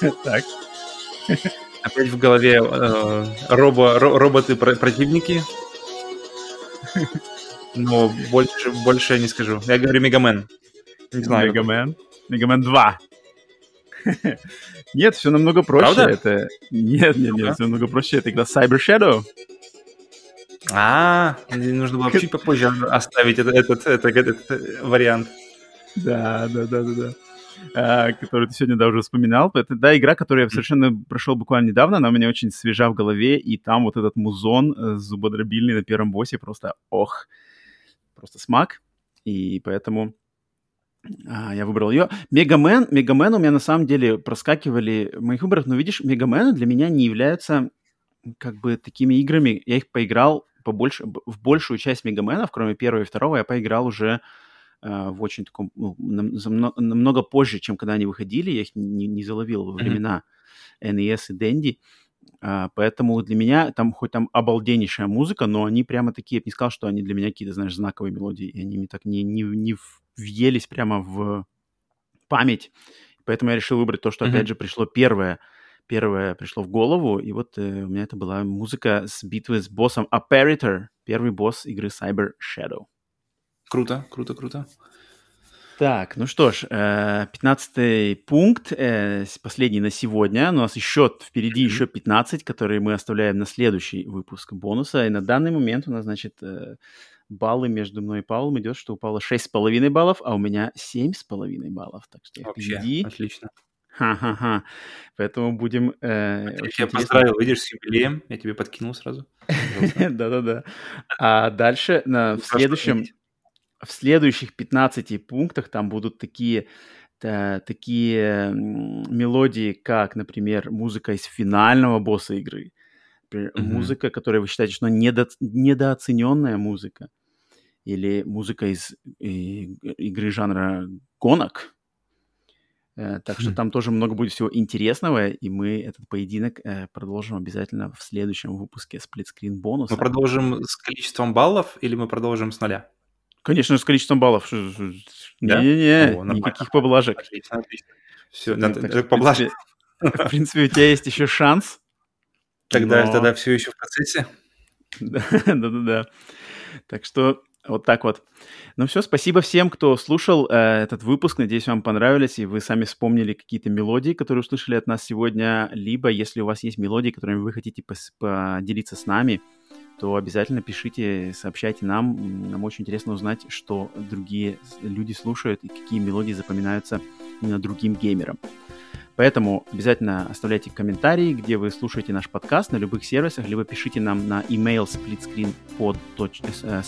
Speaker 1: Так.
Speaker 2: опять в голове э, робо, ро- роботы-противники. Но больше, больше я не скажу. Я говорю Мегамен. Не знаю.
Speaker 1: Мегамен. Мегамен 2. Нет, все намного проще.
Speaker 2: Правда?
Speaker 1: Это... Нет, нет, нет, все намного проще. Это игра Cyber Shadow.
Speaker 2: А, нужно было чуть попозже оставить этот, этот, этот, этот, э, вариант.
Speaker 1: Да, да, да, да, да. А, которую ты сегодня да, уже вспоминал. Это, да, игра, которую я совершенно прошел буквально недавно, она у меня очень свежа в голове, и там вот этот музон э, зубодробильный на первом боссе просто ох, просто смак, и поэтому а, я выбрал ее. Мегамен, Мегамен у меня на самом деле проскакивали в моих выборах, но видишь, Мегамены для меня не являются как бы такими играми. Я их поиграл побольше, в большую часть Мегаменов, кроме первого и второго, я поиграл уже в очень таком, ну, намного позже, чем когда они выходили, я их не, не заловил во времена NES и Dendy, А, поэтому для меня там хоть там обалденнейшая музыка, но они прямо такие, я бы не сказал, что они для меня какие-то, знаешь, знаковые мелодии, и они мне так не, не, не въелись прямо в память, поэтому я решил выбрать то, что, опять же, пришло первое, первое пришло в голову, и вот э, у меня это была музыка с битвы с боссом Apparitor, первый босс игры Cyber Shadow.
Speaker 2: Круто, круто, круто.
Speaker 1: Так, ну что ж, э, 15 пункт, э, последний на сегодня. У нас еще впереди еще 15, которые мы оставляем на следующий выпуск бонуса. И на данный момент у нас, значит, э, баллы между мной и Павлом идет, что у Павла 6,5 баллов, а у меня 7,5 баллов. Так что я
Speaker 2: Вообще,
Speaker 1: впереди.
Speaker 2: отлично.
Speaker 1: Ха-ха-ха. Поэтому будем... э,
Speaker 2: Я
Speaker 1: очень
Speaker 2: тебя
Speaker 1: интересно.
Speaker 2: поздравил, видишь, с юбилеем. Я тебе подкинул сразу.
Speaker 1: Да-да-да. А дальше на, в следующем... в следующих 15 пунктах там будут такие, та- такие мелодии, как, например, музыка из финального босса игры. Например,
Speaker 2: Мгм.
Speaker 1: Музыка, которая вы считаете, что недо- недооцененная музыка. Или музыка из и- игры жанра гонок. Э, Так что
Speaker 2: Хм.
Speaker 1: там тоже много будет всего интересного, и мы этот поединок э, продолжим обязательно в следующем выпуске сплитскрин
Speaker 2: Мы
Speaker 1: бонуса.
Speaker 2: продолжим с количеством баллов или мы продолжим с нуля?
Speaker 1: Конечно, с количеством баллов.
Speaker 2: Да?
Speaker 1: Не-не-не,
Speaker 2: О, нормально.
Speaker 1: никаких поблажек.
Speaker 2: Отлично, отлично. Все,
Speaker 1: Ну,
Speaker 2: надо
Speaker 1: так что, в
Speaker 2: поблажек.
Speaker 1: принципе, в принципе, у тебя есть еще шанс.
Speaker 2: Тогда,
Speaker 1: но-
Speaker 2: тогда все еще в процессе.
Speaker 1: Да, Да-да-да. Так что вот так вот. Ну все, спасибо всем, кто слушал э, этот выпуск. Надеюсь, вам понравились, и вы сами вспомнили какие-то мелодии, которые услышали от нас сегодня. Либо, если у вас есть мелодии, которыми вы хотите пос- поделиться с нами, то обязательно пишите, сообщайте нам. Нам очень интересно узнать, что другие люди слушают и какие мелодии запоминаются именно другим геймерам. Поэтому обязательно оставляйте комментарии, где вы слушаете наш подкаст на любых сервисах, либо пишите нам на email splitscreenpod э,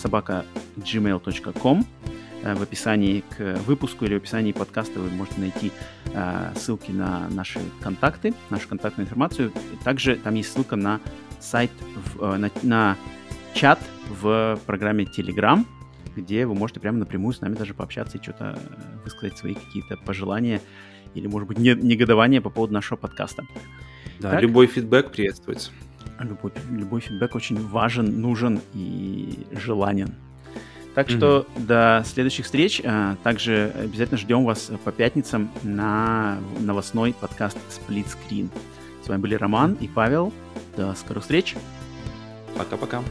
Speaker 1: Э, в описании к выпуску или в описании подкаста вы можете найти э, ссылки на наши контакты, нашу контактную информацию. Также там есть ссылка на сайт, в- э, на, на чат в программе Telegram, где вы можете прямо напрямую с нами даже пообщаться и что-то э, высказать свои какие-то пожелания или, может быть, не- негодование по поводу нашего подкаста.
Speaker 2: Да,
Speaker 1: Так.
Speaker 2: любой фидбэк приветствуется.
Speaker 1: Любой, любой фидбэк очень важен, нужен и желанен. Так что до следующих встреч. А, Также обязательно ждем вас по пятницам на новостной подкаст Split Screen. С вами были Роман и Павел. До скорых встреч.
Speaker 2: Пока-пока.